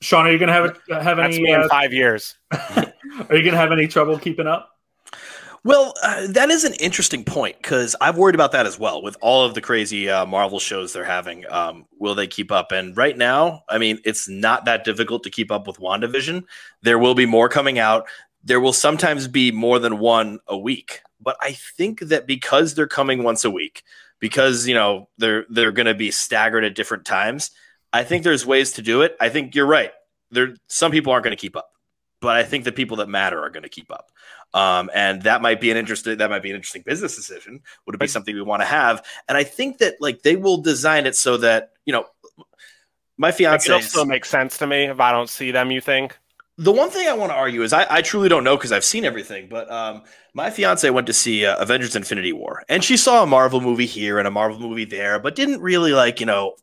S1: Sean, are you gonna have have
S3: That's
S1: any?
S3: me in
S1: Uh,
S3: five years.
S1: are you gonna have any trouble keeping up?
S2: Well, uh, that is an interesting point because I've worried about that as well with all of the crazy uh, Marvel shows they're having. Um, will they keep up? And right now, I mean, it's not that difficult to keep up with WandaVision. There will be more coming out. There will sometimes be more than one a week. But I think that because they're coming once a week, because you know they're they're going to be staggered at different times, I think there's ways to do it. I think you're right. There, some people aren't going to keep up, but I think the people that matter are going to keep up. Um, and that might be an interesting that might be an interesting business decision. Would it be something we want to have? And I think that like they will design it so that you know, my
S3: Like,
S2: fiance.
S3: it'll still make sense to me if I don't see them. You think?
S2: The one thing I want to argue is I, I truly don't know because I've seen everything, but um, my fiance went to see uh, Avengers: Infinity War, and she saw a Marvel movie here and a Marvel movie there, but didn't really like you know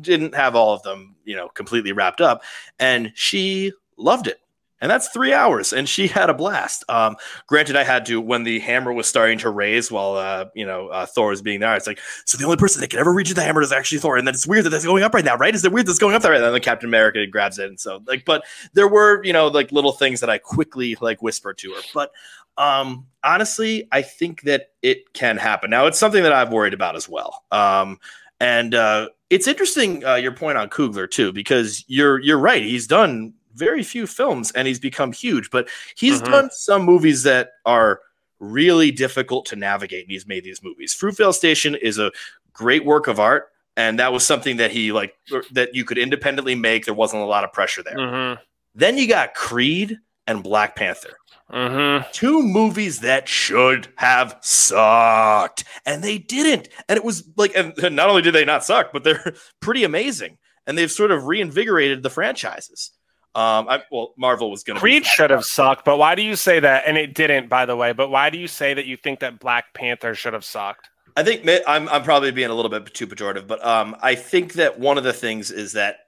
S2: didn't have all of them you know completely wrapped up, and she loved it. And that's three hours, and she had a blast. Um, granted, I had to when the hammer was starting to raise while uh, you know uh, Thor was being there. It's like, so the only person that can ever reach the hammer is actually Thor, and then it's weird that it's going up right now, right? Is it weird that's going up there? right now? And then Captain America grabs it, and so like, but there were you know like little things that I quickly like whispered to her. But um, honestly, I think that it can happen. Now, it's something that I've worried about as well. Um, and uh, it's interesting uh, your point on Coogler too, because you're you're right. He's done very few films and he's become huge, but he's
S3: Mhm.
S2: done some movies that are really difficult to navigate. And he's made these movies. Fruitvale Station is a great work of art. And that was something that he like that you could independently make. There wasn't a lot of pressure there.
S3: Mm-hmm.
S2: Then you got Creed, and Black Panther.
S3: Mm-hmm.
S2: Two movies that should have sucked, and they didn't. And it was like, and not only did they not suck, but they're pretty amazing. And they've sort of reinvigorated the franchises. Um, I, well, Marvel was going to.
S3: Creed should have sucked, but why do you say that? And it didn't, by the way. But why do you say that you think that Black Panther should have sucked?
S2: I think I'm I'm probably being a little bit too pejorative, but um, I think that one of the things is that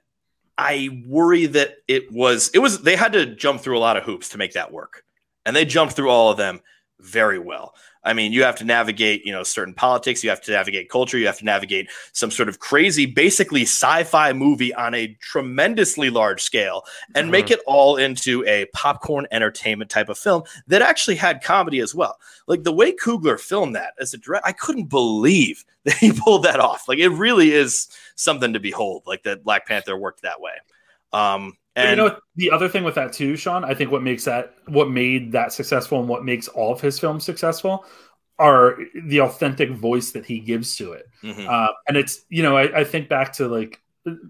S2: I worry that it was it was they had to jump through a lot of hoops to make that work, and they jumped through all of them very well. I mean, you have to navigate, you know, certain politics, you have to navigate culture, you have to navigate some sort of crazy, basically sci-fi movie on a tremendously large scale and mm-hmm. make it all into a popcorn entertainment type of film that actually had comedy as well. Like the way Coogler filmed that as a direct, I couldn't believe that he pulled that off. Like it really is something to behold, like that Black Panther worked that way. Um, and
S1: you know the other thing with that too, Sean, I think what makes that what made that successful and what makes all of his films successful are the authentic voice that he gives to it. Mm-hmm. Uh, and it's you know I, I, think back to like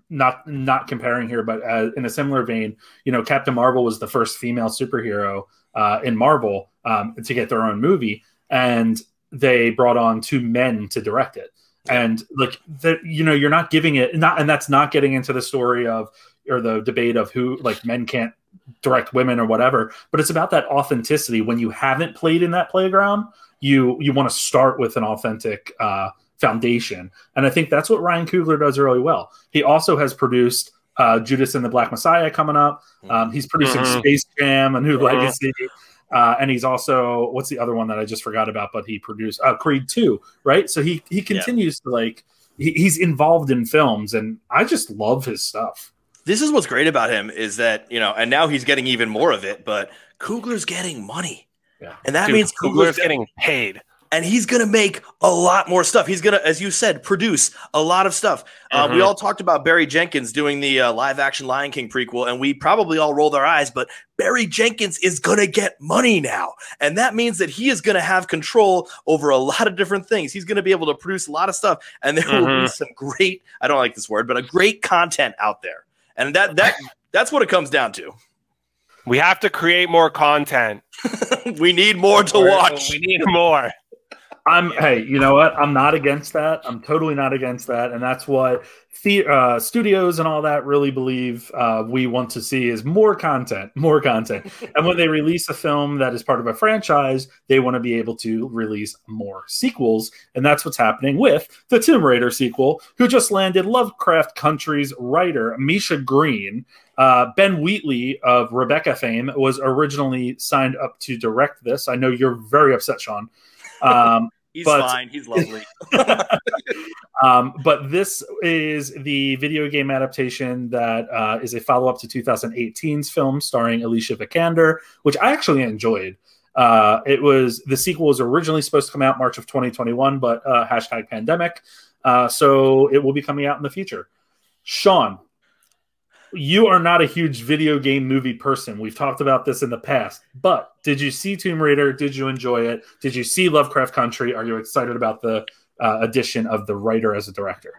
S1: not not comparing here, but uh, in a similar vein, you know Captain Marvel was the first female superhero uh, in Marvel um, to get their own movie, and they brought on two men to direct it. And like that, you know, you're not giving it not, and that's not getting into the story of or the debate of who like men can't direct women or whatever but it's about that authenticity. When you haven't played in that playground you you want to start with an authentic uh, foundation. And i think that's what ryan coogler does really well. He also has produced uh, judas and the black messiah coming up. Um, he's producing mm-hmm. space jam a new mm-hmm. legacy. Uh, and he's also what's the other one that i just forgot about but he produced? Uh, creed 2 right? So he he continues yeah. to like he, he's involved in films and i just love his stuff
S2: this is what's great about him is that you know, and now he's getting even more of it. But Coogler's getting money,
S3: yeah.
S2: and that
S3: Dude,
S2: means
S3: Coogler's getting paid
S2: and he's going to make a lot more stuff. He's going to, as you said, produce a lot of stuff. Uh, we mm-hmm. all talked about Barry Jenkins doing the uh, live action Lion King prequel, and we probably all rolled our eyes, but Barry Jenkins is going to get money now. And that means that he is going to have control over a lot of different things. He's going to be able to produce a lot of stuff, and there mm-hmm. will be mm-hmm. some great, I don't like this word, but a great content out there. And that, that, that's what it comes down to.
S3: We have to create more content.
S2: we need more to watch.
S3: We need more.
S1: I'm hey, you know what? I'm not against that. I'm totally not against that, and that's what the uh, studios and all that really believe uh, we want to see is more content, more content. and when they release a film that is part of a franchise, they want to be able to release more sequels, and that's what's happening with the Tomb Raider sequel, who just landed Lovecraft Country's writer Misha Green. Uh, ben Wheatley of Rebecca fame was originally signed up to direct this. I know you're very upset, Sean. Um,
S2: He's but, fine. He's lovely.
S1: um, but this is the video game adaptation that uh, is a follow up to 2018's film starring Alicia Vikander, which I actually enjoyed. Uh, it was the sequel was originally supposed to come out March of 2021, but uh, hashtag pandemic. Uh, so it will be coming out in the future. Sean, you are not a huge video game movie person. We've talked about this in the past, but did you see Tomb Raider? Did you enjoy it? Did you see Lovecraft Country? Are you excited about the uh, addition of the writer as a director?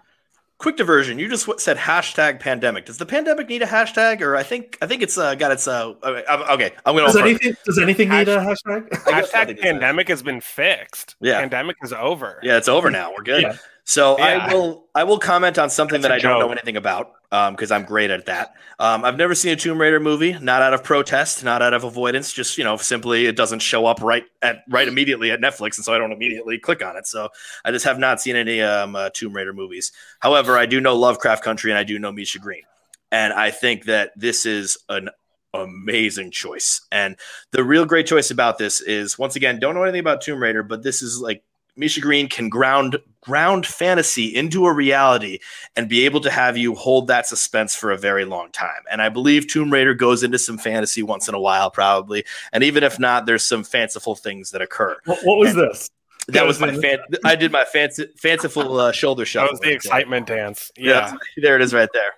S2: Quick diversion. You just said hashtag pandemic. Does the pandemic need a hashtag, or I think I think it's uh, got its uh. Okay, I'm gonna.
S1: Does anything Does anything need a hashtag?
S3: Hashtag pandemic has been fixed.
S2: Yeah,
S3: pandemic is over.
S2: Yeah, it's over now. We're good. Yeah. So yeah. I will I will comment on something That's that I don't know anything about because um, I'm great at that. Um, I've never seen a Tomb Raider movie, not out of protest, not out of avoidance, just you know, simply it doesn't show up right at right immediately at Netflix, and so I don't immediately click on it. So I just have not seen any um, uh, Tomb Raider movies. However, I do know Lovecraft Country, and I do know Misha Green, and I think that this is an amazing choice. And the real great choice about this is once again, don't know anything about Tomb Raider, but this is like Misha Green can ground ground fantasy into a reality and be able to have you hold that suspense for a very long time. And I believe Tomb Raider goes into some fantasy once in a while, probably. And even if not, there's some fanciful things that occur.
S1: What, what was and this?
S2: That was my fan. I did my fancy, fanciful uh, shoulder shuffle.
S3: That was the right excitement there. dance. Yeah.
S2: yeah, there it is, right there.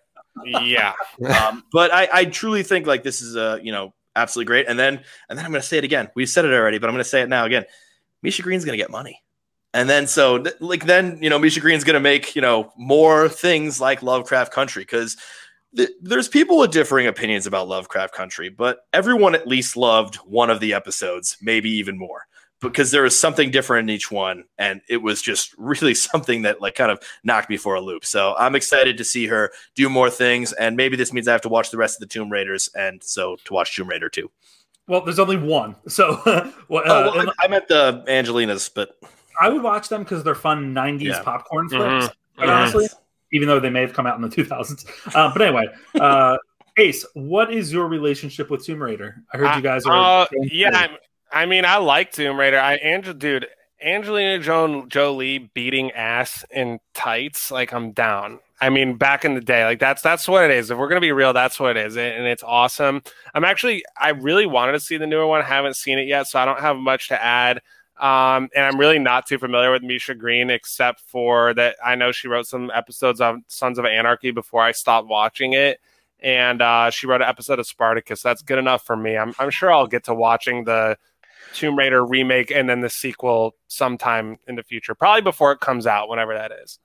S3: Yeah,
S2: um, but I, I truly think like this is a you know absolutely great. And then and then I'm going to say it again. We said it already, but I'm going to say it now again. Misha Green's going to get money. And then so like then you know Misha Green's gonna make you know more things like Lovecraft Country because th- there's people with differing opinions about Lovecraft Country, but everyone at least loved one of the episodes, maybe even more because there was something different in each one and it was just really something that like kind of knocked me for a loop. So i'm excited to see her do more things and maybe this means i have to watch the rest of the tomb raiders and so to watch tomb raider too
S1: well there's only one so
S2: well, uh, oh, well, I, meant the angelinas but
S1: i would watch them because they're fun 90s yeah. popcorn flicks mm-hmm. honestly even though they may have come out in the 2000s uh, but anyway uh, ace what is your relationship with tomb raider i heard you guys are
S3: uh, yeah I mean, I like Tomb Raider. I Angel, dude, Angelina Joan Jolie beating ass in tights. Like I'm down. I mean, back in the day, like that's that's what it is. If we're gonna be real, that's what it is, and it's awesome. I'm actually, I really wanted to see the newer one. I haven't seen it yet, so I don't have much to add. Um, and I'm really not too familiar with Misha Green, except for that I know she wrote some episodes of Sons of Anarchy before I stopped watching it, and uh, she wrote an episode of Spartacus. That's good enough for me. I'm, I'm sure I'll get to watching the Tomb Raider remake and then the sequel sometime in the future, probably before it comes out, whenever that is.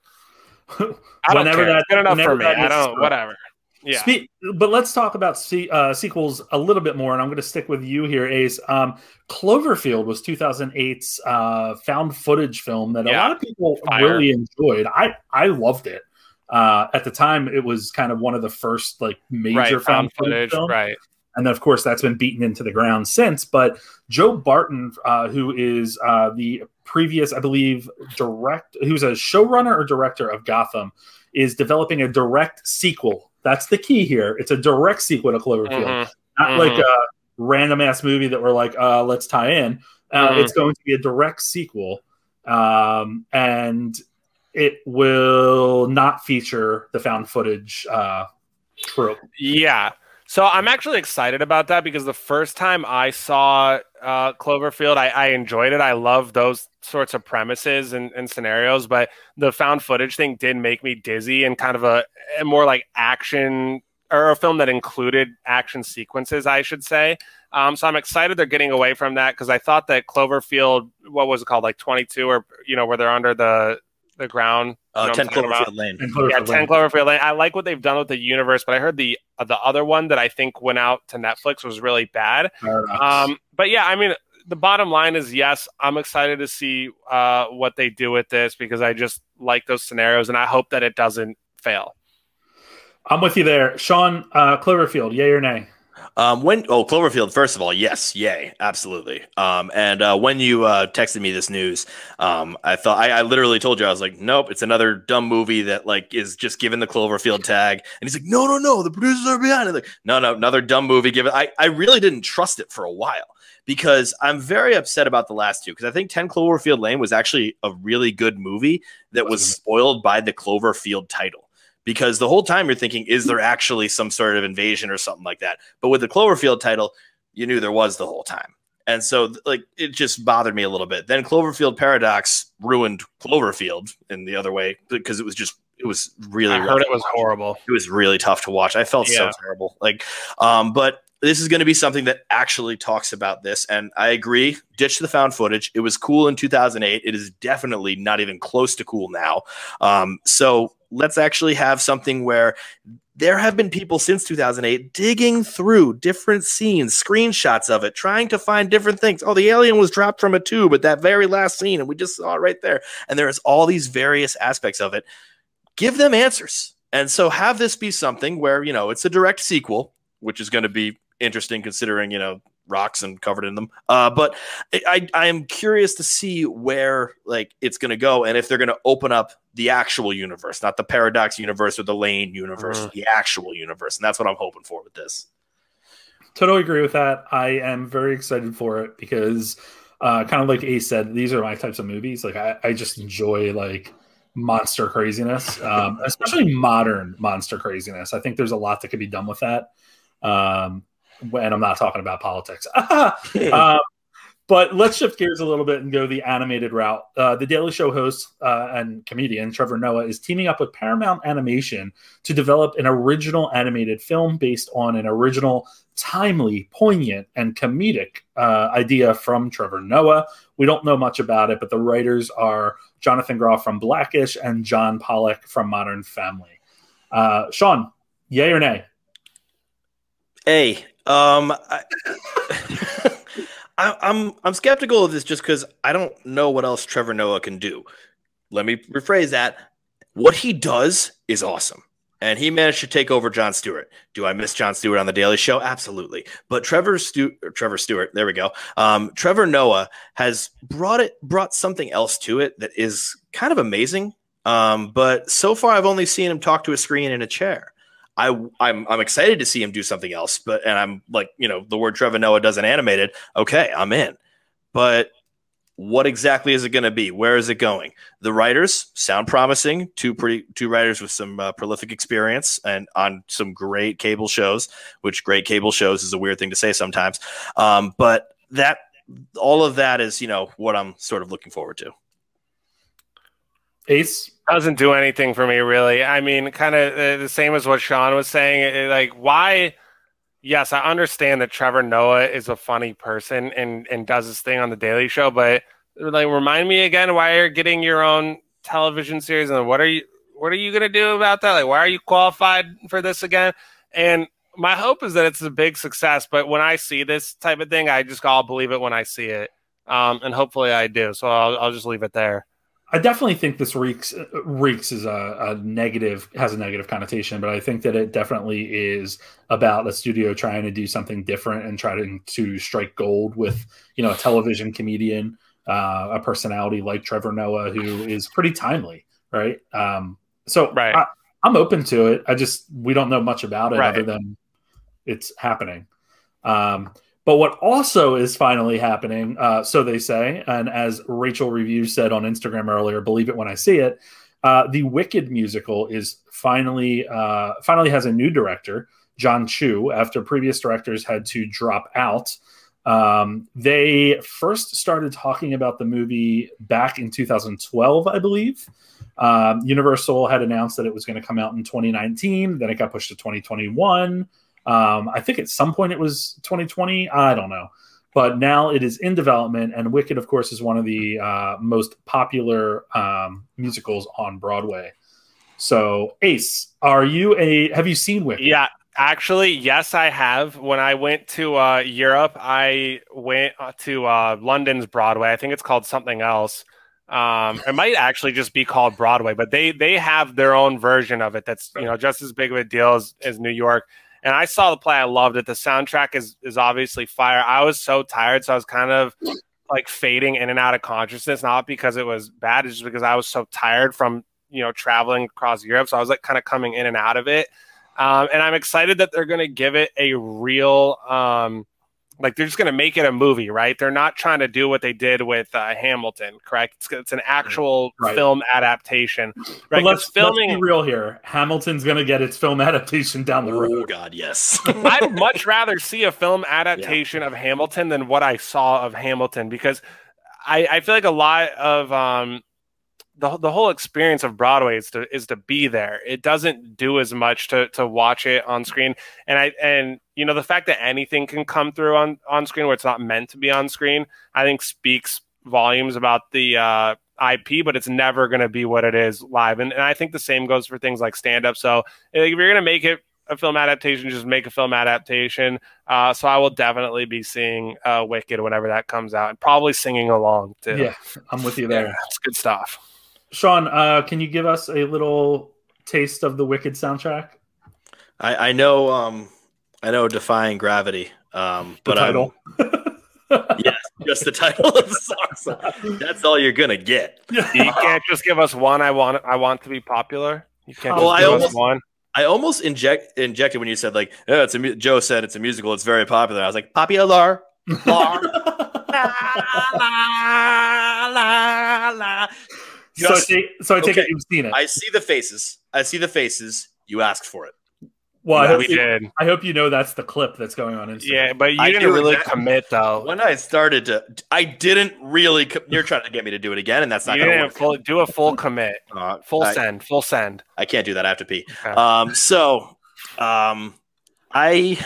S3: I don't care. That, good enough for me. I don't. Whatever. Yeah. Spe-
S1: but let's talk about se- uh, sequels a little bit more, and I'm going to stick with you here, Ace. Um, Cloverfield was 2008's uh, found footage film that yeah. a lot of people Fire. really enjoyed. I I loved it. Uh, at the time, it was kind of one of the first like major right, found, found footage, footage
S3: right?
S1: and then, of course that's been beaten into the ground since. But Joe Barton, uh, who is uh, the previous, I believe, direct, who's a showrunner or director of Gotham, is developing a direct sequel. That's the key here. It's a direct sequel to Cloverfield, mm-hmm. not mm-hmm. like a random ass movie that we're like, uh, let's tie in. Uh, mm-hmm. It's going to be a direct sequel, um, and it will not feature the found footage uh, trope.
S3: Yeah, so I'm actually excited about that because the first time I saw uh, Cloverfield, I, I, enjoyed it. I love those sorts of premises and, and, scenarios, but the found footage thing did make me dizzy and kind of a, a more like action or a film that included action sequences, I should say. Um, so I'm excited they're getting away from that because I thought that Cloverfield, what was it called, like 22, or you know, where they're under the the ground.
S2: Uh, 10 Cloverfield Lane.
S3: Cloverfield yeah, 10 Cloverfield Lane. I like what they've done with the universe, but I heard the uh, the other one that I think went out to Netflix was really bad. Um, but yeah, I mean, the bottom line is yes, I'm excited to see uh, what they do with this because I just like those scenarios and I hope that it doesn't fail.
S1: I'm with you there. Sean, uh, Cloverfield, yay or nay?
S2: Um, when oh Cloverfield, first of all, yes, yay, absolutely. Um, and uh, when you uh, texted me this news, um, I thought I, I, literally told you I was like, nope, it's another dumb movie that like is just given the Cloverfield tag. And he's like, no, no, no, the producers are behind it. Like, no, no, another dumb movie. Given I, I really didn't trust it for a while because I'm very upset about the last two because I think 10 Cloverfield Lane was actually a really good movie that was spoiled by the Cloverfield title because the whole time you're thinking, is there actually some sort of invasion or something like that? But with the Cloverfield title, you knew there was the whole time. And so, like, it just bothered me a little bit. Then Cloverfield Paradox ruined Cloverfield in the other way because it was just, it was really. I
S3: heard it was horrible.
S2: It was really tough to watch. I felt yeah. so terrible. Like, um, but this is going to be something that actually talks about this. And I agree, ditch the found footage. It was cool in 2008. It is definitely not even close to cool now. Um, so let's actually have something where there have been people since 2008 digging through different scenes, screenshots of it, trying to find different things. Oh, the alien was dropped from a tube at that very last scene, and we just saw it right there. And there's all these various aspects of it. Give them answers. And so have this be something where, you know, it's a direct sequel, which is going to be interesting considering you know rocks and covered in them. Uh, but I, I am curious to see where like it's going to go and if they're going to open up the actual universe, not the paradox universe or the lane universe, uh, the actual universe, and that's what I'm hoping for with this.
S1: Totally agree with that. I am very excited for it because, uh, kind of like Ace said, these are my types of movies. Like I, I just enjoy like monster craziness, um, especially modern monster craziness. I think there's a lot that could be done with that. Um, and I'm not talking about politics. um, but let's shift gears a little bit and go the animated route. Uh, the Daily Show host uh, and comedian Trevor Noah is teaming up with Paramount Animation to develop an original animated film based on an original, timely, poignant, and comedic uh, idea from Trevor Noah. We don't know much about it, but the writers are Jonathan Groff from Blackish and John Pollock from Modern Family. Uh, Sean, Yay or nay?
S2: A. Um, I, I, I'm I'm skeptical of this just because I don't know what else Trevor Noah can do. Let me rephrase that. What he does is awesome. And he managed to take over Jon Stewart. Do I miss Jon Stewart on the Daily Show? Absolutely. But Trevor Stu- Trevor Stewart, there we go. Um, Trevor Noah has brought it brought something else to it that is kind of amazing. Um, but so far, I've only seen him talk to a screen in a chair. I I'm I'm excited to see him do something else, but and I'm like, you know, the word Trevor Noah doesn't animate it. Okay, I'm in. But what exactly is it going to be? Where is it going? The writers sound promising. Two pretty two writers with some uh, prolific experience and on some great cable shows. Which great cable shows is a weird thing to say sometimes. Um, but that all of that is you know what I'm sort of looking forward to.
S1: Ace
S3: doesn't do anything for me really. I mean, kind of uh, the same as what Sean was saying. Like, why? Yes, I understand that Trevor Noah is a funny person and and does his thing on the Daily Show, but like, remind me again why you're getting your own television series and what are you what are you gonna do about that? Like, why are you qualified for this again? And my hope is that it's a big success. But when I see this type of thing, I just I'll believe it when I see it, um, and hopefully I do. So I'll, I'll just leave it there.
S1: I definitely think this reeks reeks is a, a, negative has a negative connotation, but I think that it definitely is about a studio trying to do something different and trying to strike gold with you know a television comedian, uh, a personality like Trevor Noah who is pretty timely, right? Um, so
S3: right.
S1: I, am open to it. I just we don't know much about it
S3: right.
S1: other than it's happening. Um, but what also is finally happening, uh, so they say, and as Rachel Review said on Instagram earlier, believe it when I see it, uh, the Wicked musical is finally uh, finally has a new director, Jon Chu, after previous directors had to drop out. Um, they first started talking about the movie back in 2012, I believe. Um, Universal had announced that it was going to come out in 2019, then it got pushed to 2021. Um, I think at some point it was 2020. I don't know. But now it is in development, and Wicked, of course, is one of the uh, most popular um, musicals on Broadway. So, Ace, are you a? Have you seen Wicked?
S3: Yeah, actually, yes, I have. When I went to uh, Europe, I went uh, to uh, London's Broadway. I think it's called something else. Um, it might actually just be called Broadway, but they they have their own version of it. That's you know just as big of a deal as, as New York. And I saw the play. I loved it. The soundtrack is is obviously fire. I was so tired, so I was kind of like fading in and out of consciousness, not because it was bad, it's just because I was so tired from you know traveling across Europe. So I was like kind of coming in and out of it. Um, and I'm excited that they're going to give it a real um, like they're just going to make it a movie, right? They're not trying to do what they did with uh, Hamilton, correct? It's, it's an actual right. film adaptation, right?
S1: But let's, filming, let's be real here. Hamilton's going to get its film adaptation down the road.
S2: Oh God, yes.
S3: I'd much rather see a film adaptation yeah. of Hamilton than what I saw of Hamilton because I, I feel like a lot of um, the the whole experience of Broadway is to is to be there. It doesn't do as much to to watch it on screen. And I and you know the fact that anything can come through on on screen where it's not meant to be on screen, I think speaks volumes about the uh, IP. But it's never going to be what it is live. And, and I think the same goes for things like stand up. So if you're going to make it a film adaptation, just make a film adaptation. Uh, so I will definitely be seeing uh, Wicked whenever that comes out, and probably singing along too.
S1: Yeah, I'm with you there. Yeah,
S3: it's good stuff.
S1: Sean, uh, can you give us a little taste of the Wicked soundtrack?
S2: I, I know, um, I know, defying gravity. Um,
S1: the
S2: but
S1: title.
S2: yes, just the title of the song. So that's all you're gonna get.
S3: You can't just give us one. I want. I want to be popular. You can't well,
S2: I almost, one. I almost inject injected when you said like, oh, it's a Joe said it's a musical. It's very popular. I was like, popular. la, la,
S1: la, la. So, I take, so I take okay. it you've seen it.
S2: I see the faces. I see the faces. You asked for it.
S1: Well, I hope, you, did. I hope you know that's the clip that's going on Instagram.
S3: Yeah, but you I didn't really that. commit though.
S2: When I started to, I didn't really. Com- you're trying to get me to do it again, and that's not going to
S3: full, Do a full commit. Uh, full I, send. Full send.
S2: I can't do that. I have to pee. Okay. Um. So, um, I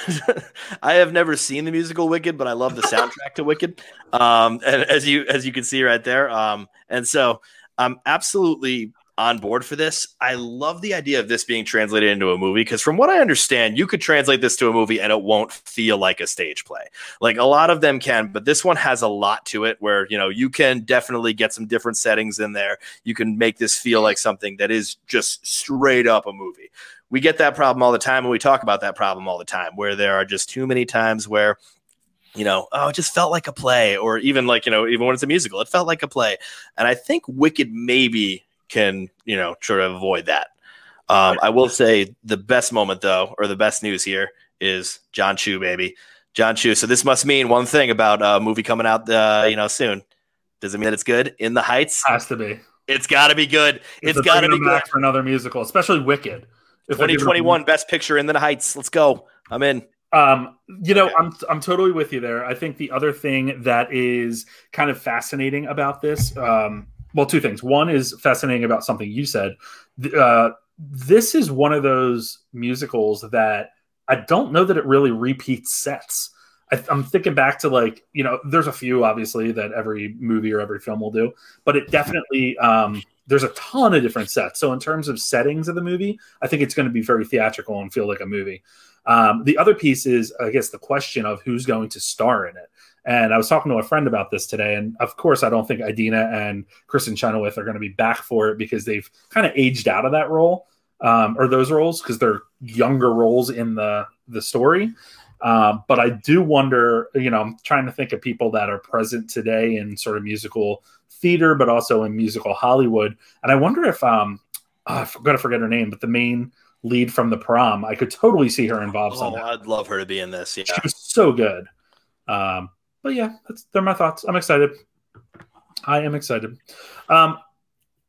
S2: I have never seen the musical Wicked, but I love the soundtrack to Wicked. Um, and as you as you can see right there, um, and so I'm absolutely on board for this. I love the idea of this being translated into a movie because, from what I understand, you could translate this to a movie and it won't feel like a stage play. Like a lot of them can, but this one has a lot to it where, you know, you can definitely get some different settings in there. You can make this feel like something that is just straight up a movie. We get that problem all the time, and we talk about that problem all the time where there are just too many times where you know, oh, it just felt like a play, or even like, you know, even when it's a musical, it felt like a play. And I think Wicked maybe can, you know, sort of avoid that. Um, I will say the best moment though, or the best news here is Jon Chu, baby. Jon Chu. So this must mean one thing about a movie coming out, uh, you know, soon. Does it mean that it's good? In the Heights
S1: has to be.
S2: It's got to be good. it's got to be good
S1: for another musical, especially Wicked.
S2: 2021 Best Picture in the Heights. Let's go. I'm in.
S1: Um, you know, okay. I'm I'm totally with you there. I think the other thing that is kind of fascinating about this, um, well, two things. One is fascinating about something you said. Uh, this is one of those musicals that I don't know that it really repeats sets. I, am thinking back to like you know, there's a few obviously that every movie or every film will do, but it definitely um, there's a ton of different sets. So in terms of settings of the movie, I think it's going to be very theatrical and feel like a movie. Um, the other piece is, I guess, the question of who's going to star in it. And I was talking to a friend about this today, and of course, I don't think Idina and Kristin Chenoweth are going to be back for it because they've kind of aged out of that role um, or those roles because they're younger roles in the the story. Um, but I do wonder, you know, I'm trying to think of people that are present today in sort of musical theater, but also in musical Hollywood. And I wonder if um, oh, I'm going to forget her name, but the main lead from the prom. I could totally see her involved.
S2: Oh, I'd love her to be in this. Yeah,
S1: she was so good. Um, but yeah, that's they're my thoughts. I'm excited. I am excited. Um,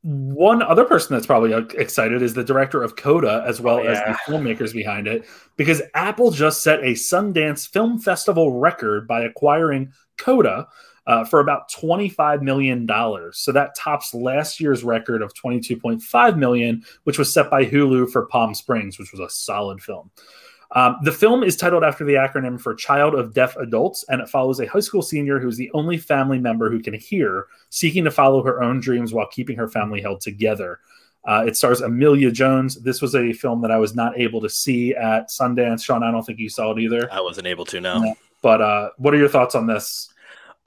S1: one other person that's probably excited is the director of Coda, as well oh, yeah. as the filmmakers behind it, because Apple just set a Sundance Film Festival record by acquiring Coda, uh, for about $25 million. So that tops last year's record of 22.5 million, which was set by Hulu for Palm Springs, which was a solid film. Um, the film is titled after the acronym for Child of Deaf Adults, and it follows a high school senior who's the only family member who can hear, seeking to follow her own dreams while keeping her family held together. Uh, it stars Emilia Jones. This was a film that I was not able to see at Sundance. Sean, I don't think you saw it either.
S2: I wasn't able to, no.
S1: But uh, what are your thoughts on this?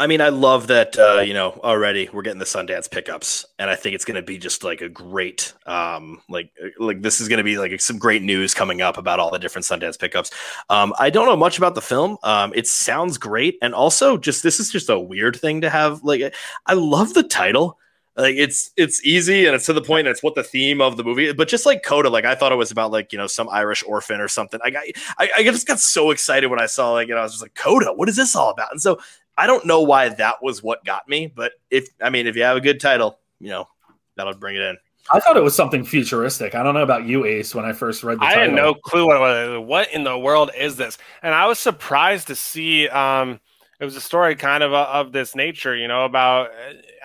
S2: I mean, I love that. Uh, you know, already we're getting the Sundance pickups, and I think it's going to be just like a great, um, like, like this is going to be like some great news coming up about all the different Sundance pickups. Um, I don't know much about the film. Um, it sounds great, and also just this is just a weird thing to have. Like, I love the title. Like it's it's easy and it's to the point. And it's what the theme of the movie. But just like Coda, like I thought it was about like you know some Irish orphan or something. I got I, I just got so excited when I saw like you know I was just like Coda. What is this all about? And so I don't know why that was what got me, but if I mean if you have a good title, you know, that'll bring it in.
S1: I thought it was something futuristic. I don't know about you, Ace. When I first read the I
S3: title. had no clue what was. What in the world is this? And I was surprised to see. Um, it was a story kind of uh, of this nature, you know, about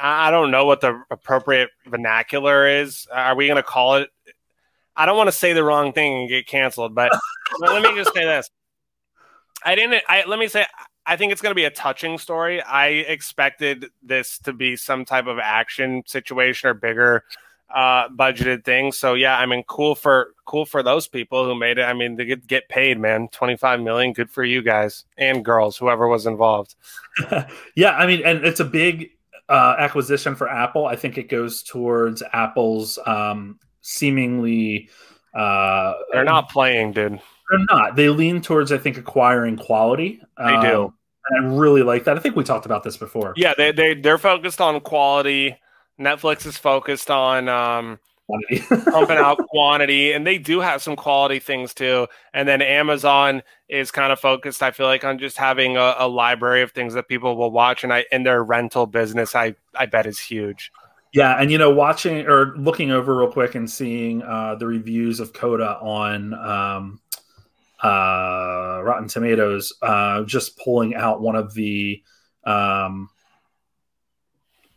S3: I don't know what the appropriate vernacular is. Are we going to call it? I don't want to say the wrong thing and get canceled, but let me just say this. I didn't. I let me say I think it's going to be a touching story. I expected this to be some type of action situation or bigger uh, budgeted thing. So yeah, I mean, cool for cool for those people who made it. I mean, they get, get paid, man. Twenty five million, good for you guys and girls, whoever was involved.
S1: yeah, I mean, and it's a big uh, acquisition for Apple. I think it goes towards Apple's um, seemingly. Uh,
S3: They're not playing, dude.
S1: They're not. They lean towards, I think, acquiring quality.
S3: They um, do.
S1: And I really like that. I think we talked about this before.
S3: Yeah, they they they're focused on quality. Netflix is focused on um, pumping out quantity, and they do have some quality things too. And then Amazon is kind of focused, I feel like, on just having a, a library of things that people will watch. And I in their rental business, I I bet is huge.
S1: Yeah, and you know, watching or looking over real quick and seeing uh, the reviews of Coda on um, uh, Rotten Tomatoes, uh, just pulling out one of the um,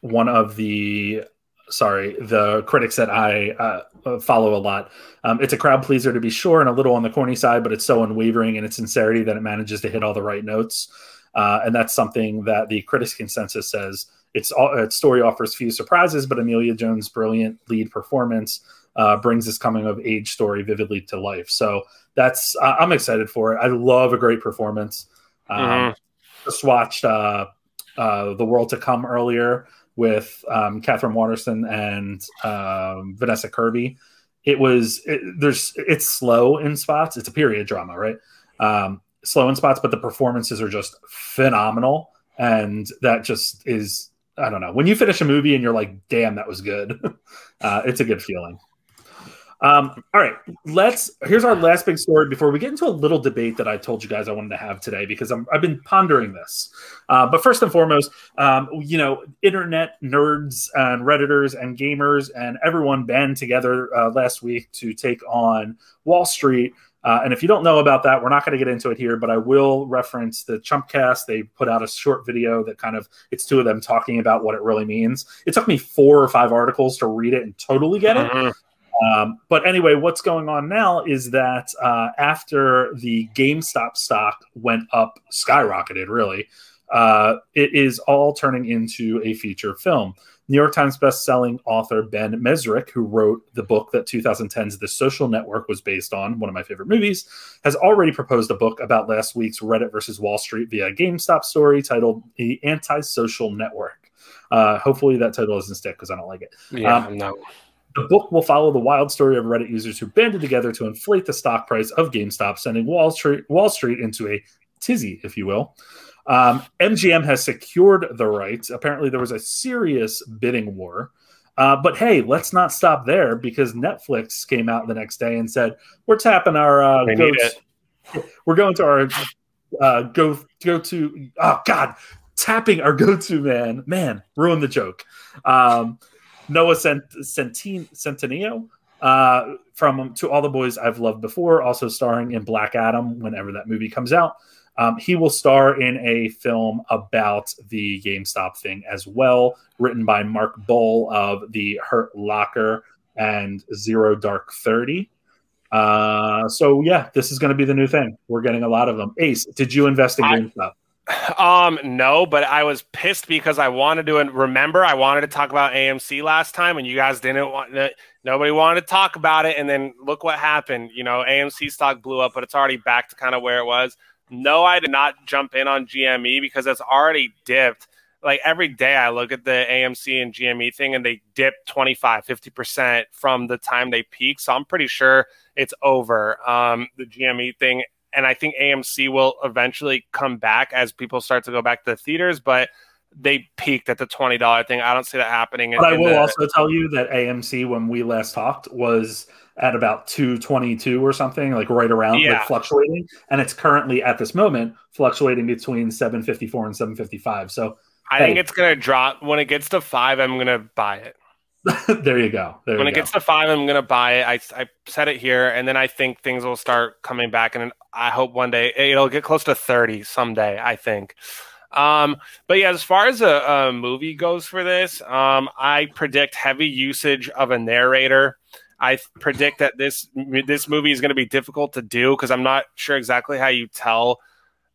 S1: one of the sorry the critics that I uh, follow a lot. Um, it's a crowd pleaser to be sure, and a little on the corny side, but it's so unwavering in its sincerity that it manages to hit all the right notes. Uh, and that's something that the critics consensus says its, all, its story offers few surprises, but Emilia Jones' brilliant lead performance uh, brings this coming of age story vividly to life. So that's uh, I'm excited for it. I love a great performance. Um, mm-hmm. Just watched uh, uh, The World to Come earlier with um, Katherine Waterston and um, Vanessa Kirby. It was it, there's it's slow in spots. It's a period drama, right? Um, slow in spots, but the performances are just phenomenal, and that just is I don't know. When you finish a movie and you're like, "Damn, that was good," uh, it's a good feeling. Um, all right, let's. Here's our last big story before we get into a little debate that I told you guys I wanted to have today because i have been pondering this. Uh, but first and foremost, um, you know, internet nerds and redditors and gamers and everyone band together uh, last week to take on Wall Street. Uh, and if you don't know about that, we're not going to get into it here, but I will reference the Chumpcast. They put out a short video that kind of it's two of them talking about what it really means. It took me four or five articles to read it and totally get it. Um, but anyway, what's going on now is that uh, after the GameStop stock went up, skyrocketed really, uh, it is all turning into a feature film. New York Times best-selling author Ben Mezrich, who wrote the book that 2010's The Social Network was based on, one of my favorite movies, has already proposed a book about last week's Reddit versus Wall Street via GameStop story titled "The Anti-Social Network." Uh, hopefully, that title doesn't stick because I don't like it.
S3: Yeah, um, no.
S1: The book will follow the wild story of Reddit users who banded together to inflate the stock price of GameStop, sending Wall Street, Wall Street into a tizzy, if you will. Um, MGM has secured the rights. Apparently, there was a serious bidding war. Uh, but hey, let's not stop there because Netflix came out the next day and said we're tapping our uh, we're going to our uh, go go to oh god tapping our go to man man ruin the joke. Um, Noah Cent- Centin- Centineo uh, from To All the Boys I've Loved Before, also starring in Black Adam whenever that movie comes out. Um, he will star in a film about the GameStop thing as well, written by Mark Boal of The Hurt Locker and Zero Dark 30. Uh, so, yeah, this is going to be the new thing. We're getting a lot of them. Ace, did you invest in GameStop?
S3: Um, no, but I was pissed because I wanted to remember I wanted to talk about AMC last time, and you guys didn't want nobody wanted to talk about it, and then look what happened. You know, AMC stock blew up, but it's already back to kind of where it was. No, I did not jump in on GME because it's already dipped. Like every day I look at the AMC and GME thing and they dip 25, 50% from the time they peak. So I'm pretty sure it's over. Um, the GME thing and I think AMC will eventually come back as people start to go back to the theaters, but they peaked at the twenty dollar thing. I don't see that happening.
S1: But I will the, also tell you that AMC, when we last talked, was at about two twenty two or something, like right around, yeah. like fluctuating, and it's currently at this moment fluctuating between seven fifty four and seven fifty five. So
S3: I hey. think it's gonna drop when it gets to five. I'm gonna buy it.
S1: there you go. There
S3: when
S1: you
S3: it go. gets to five, I'm gonna buy it. I I said it here, and then I think things will start coming back, and I hope one day it'll get close to thirty someday. I think. Um, but yeah, as far as a, a movie goes for this, um, I predict heavy usage of a narrator. I predict that this this movie is going to be difficult to do because I'm not sure exactly how you tell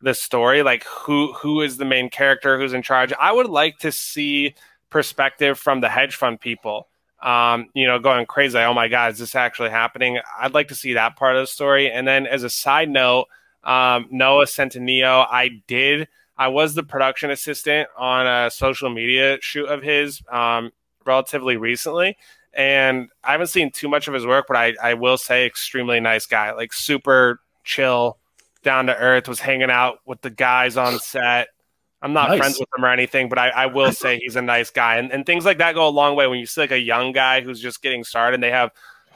S3: the story, like who who is the main character, who's in charge. I would like to see perspective from the hedge fund people. Um, you know, going crazy. Oh my God, is this actually happening? I'd like to see that part of the story. And then, as a side note, um, Noah Centineo, I did. I was the production assistant on a social media shoot of his um, relatively recently, and I haven't seen too much of his work, but I, I will say, extremely nice guy, like super chill, down to earth. Was hanging out with the guys on set. I'm not nice. friends with him or anything, but I, I will say he's a nice guy. And, and things like that go a long way when you see like a young guy who's just getting started and they have,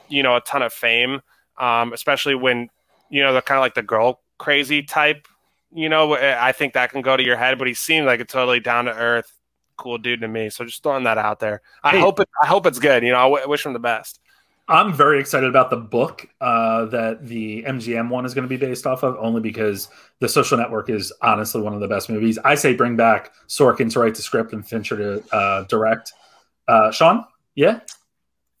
S3: you know, a ton of fame, um, especially when, you know, they're kind of like the girl crazy type. You know, I think that can go to your head, but he seemed like a totally down to earth, cool dude to me. So just throwing that out there. I hey, hope it. I hope it's good. You know, I w- wish him the best.
S1: I'm very excited about the book uh, that the MGM one is going to be based off of, only because The Social Network is honestly one of the best movies. I say bring back Sorkin to write the script and Fincher to uh, direct. Uh, Sean, yeah,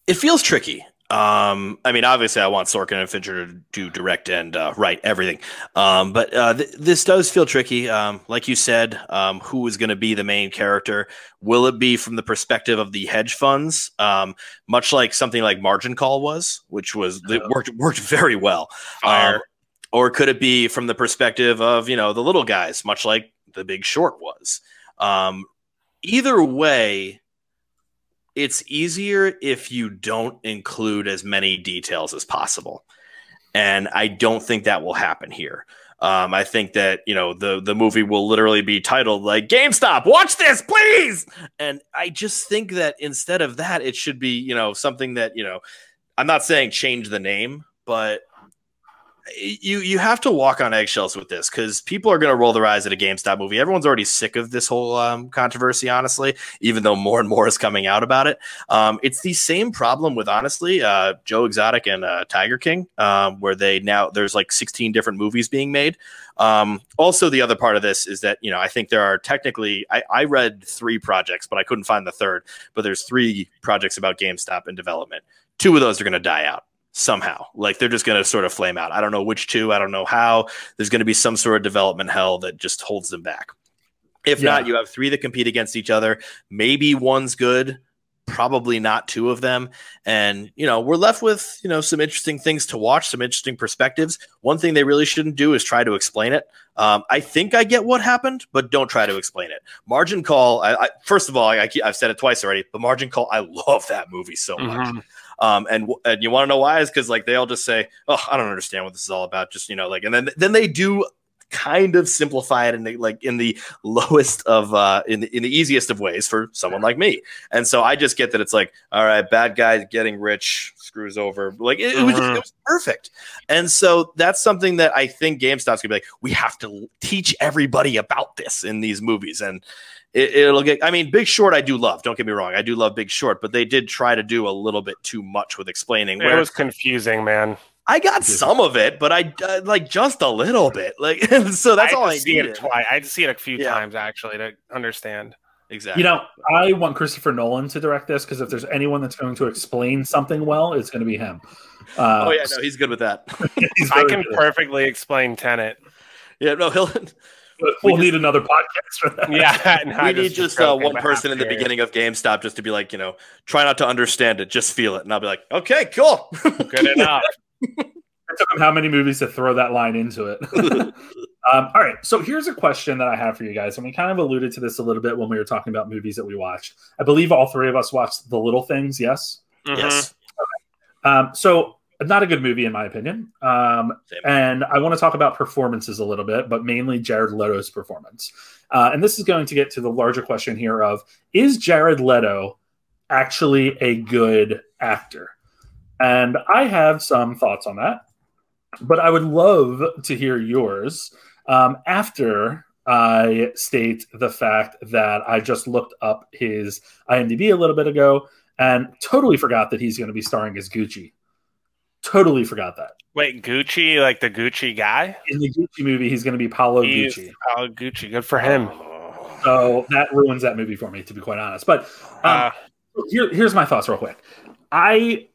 S2: it feels tricky. Um, I mean, obviously, I want Sorkin and Fincher to do direct and uh, write everything. Um, but uh, th- this does feel tricky. Um, like you said, um, who is going to be the main character? Will it be from the perspective of the hedge funds, um, much like something like Margin Call was, which was it worked worked very well, um, or could it be from the perspective of you know the little guys, much like The Big Short was? Um, either way it's easier if you don't include as many details as possible. And I don't think that will happen here. Um, I think that you know the the movie will literally be titled like GameStop. Watch this, please. And I just think that instead of that, it should be you know something that you know. I'm not saying change the name, but you you have to walk on eggshells with this because people are going to roll their eyes at a GameStop movie. Everyone's already sick of this whole um, controversy, honestly. Even though more and more is coming out about it, um, it's the same problem with honestly uh, Joe Exotic and uh, Tiger King, um, where they now there's like 16 different movies being made. Um, also, the other part of this is that you know I think there are technically I, I read three projects, but I couldn't find the third. But there's three projects about GameStop in development. Two of those are going to die out somehow. Like they're just going to sort of flame out. I don't know which two. I don't know how. There's going to be some sort of development hell that just holds them back. If yeah. not, you have three that compete against each other. Maybe one's good, probably not two of them. And, you know, we're left with, you know, some interesting things to watch, some interesting perspectives. One thing they really shouldn't do is try to explain it. Um, I think I get what happened, but don't try to explain it. Margin Call, I, I, first of all, I, have said it twice already, but Margin Call, I love that movie so much. Mm-hmm. Um, and and you want to know why is because like they all just say, "Oh, I don't understand what this is all about." Just you know, like, and then then they do kind of simplify it in the like in the lowest of uh in the in the easiest of ways for someone like me. And so I just get that it's like, all right, bad guy getting rich screws over. Like it, it was it mm-hmm. was perfect. And so that's something that I think GameStop's gonna be like, we have to teach everybody about this in these movies. And it, will get. I mean, Big Short, I do love. Don't get me wrong, I do love Big Short, but they did try to do a little bit too much with explaining.
S3: It was confusing, man.
S2: I got some of it, but I uh, like just a little bit. Like, so that's I all I
S3: see it twice. I had to see it a few yeah. times actually to understand.
S2: Exactly.
S1: You know, I want Christopher Nolan to direct this because if there's anyone that's going to explain something well, it's going to be him.
S2: Uh, oh yeah, no, he's good with that.
S3: I can good. perfectly explain Tenet.
S2: Yeah, no, he'll
S1: we'll we need another podcast for that.
S3: Yeah,
S2: we need just uh, one person in the beginning of GameStop just to be like, you know, try not to understand it, just feel it, and I'll be like, okay, cool,
S3: good enough.
S1: It took him how many movies to throw that line into it. um, all right, so here's a question that I have for you guys, and we kind of alluded to this a little bit when we were talking about movies that we watched. I believe all three of us watched The Little Things. Yes.
S2: Mm-hmm. Yes.
S1: Okay. Um, so not a good movie in my opinion. Um, and I want to talk about performances a little bit, but mainly Jared Leto's performance. Uh, and this is going to get to the larger question here of is Jared Leto actually a good actor? And I have some thoughts on that, but I would love to hear yours um, after I state the fact that I just looked up his IMDb a little bit ago and totally forgot that he's going to be starring as Gucci Totally forgot that.
S3: Wait, Gucci, like the Gucci guy?
S1: In the Gucci movie, he's going to be Paolo he's Gucci.
S3: Paolo Gucci, good for him.
S1: So that ruins that movie for me, to be quite honest. But um, uh, here, here's my thoughts, real quick. I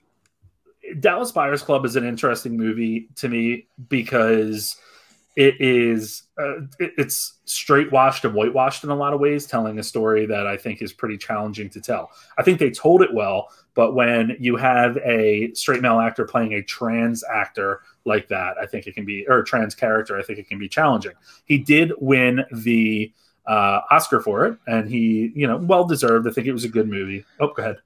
S1: Dallas Buyers Club is an interesting movie to me because it is uh, it, it's straight washed and whitewashed in a lot of ways, telling a story that I think is pretty challenging to tell. I think they told it well, but when you have a straight male actor playing a trans actor like that, I think it can be or a trans character, I think it can be challenging. He did win the uh, Oscar for it, and he, you know, well deserved. I think it was a good movie. Oh, go ahead.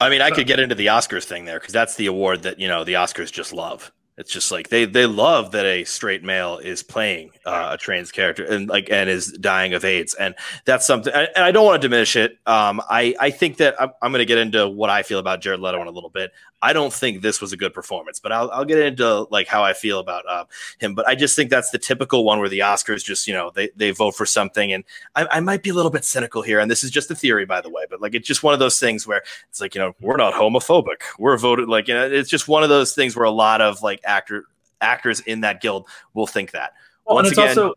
S2: I mean, I could get into the Oscars thing there because that's the award that you know the Oscars just love. It's just like they they love that a straight male is playing uh, a trans character and like and is dying of AIDS, and that's something. And I don't want to diminish it. Um, I I think that I'm, I'm going to get into what I feel about Jared Leto in a little bit. I don't think this was a good performance, but I'll, I'll get into like how I feel about uh, him. But I just think that's the typical one where the Oscars just you know they they vote for something, and I, I might be a little bit cynical here, and this is just a theory by the way, but like it's just one of those things where it's like you know we're not homophobic, we're voted like you know it's just one of those things where a lot of like actor actors in that guild will think that.
S1: Well, Once again, also,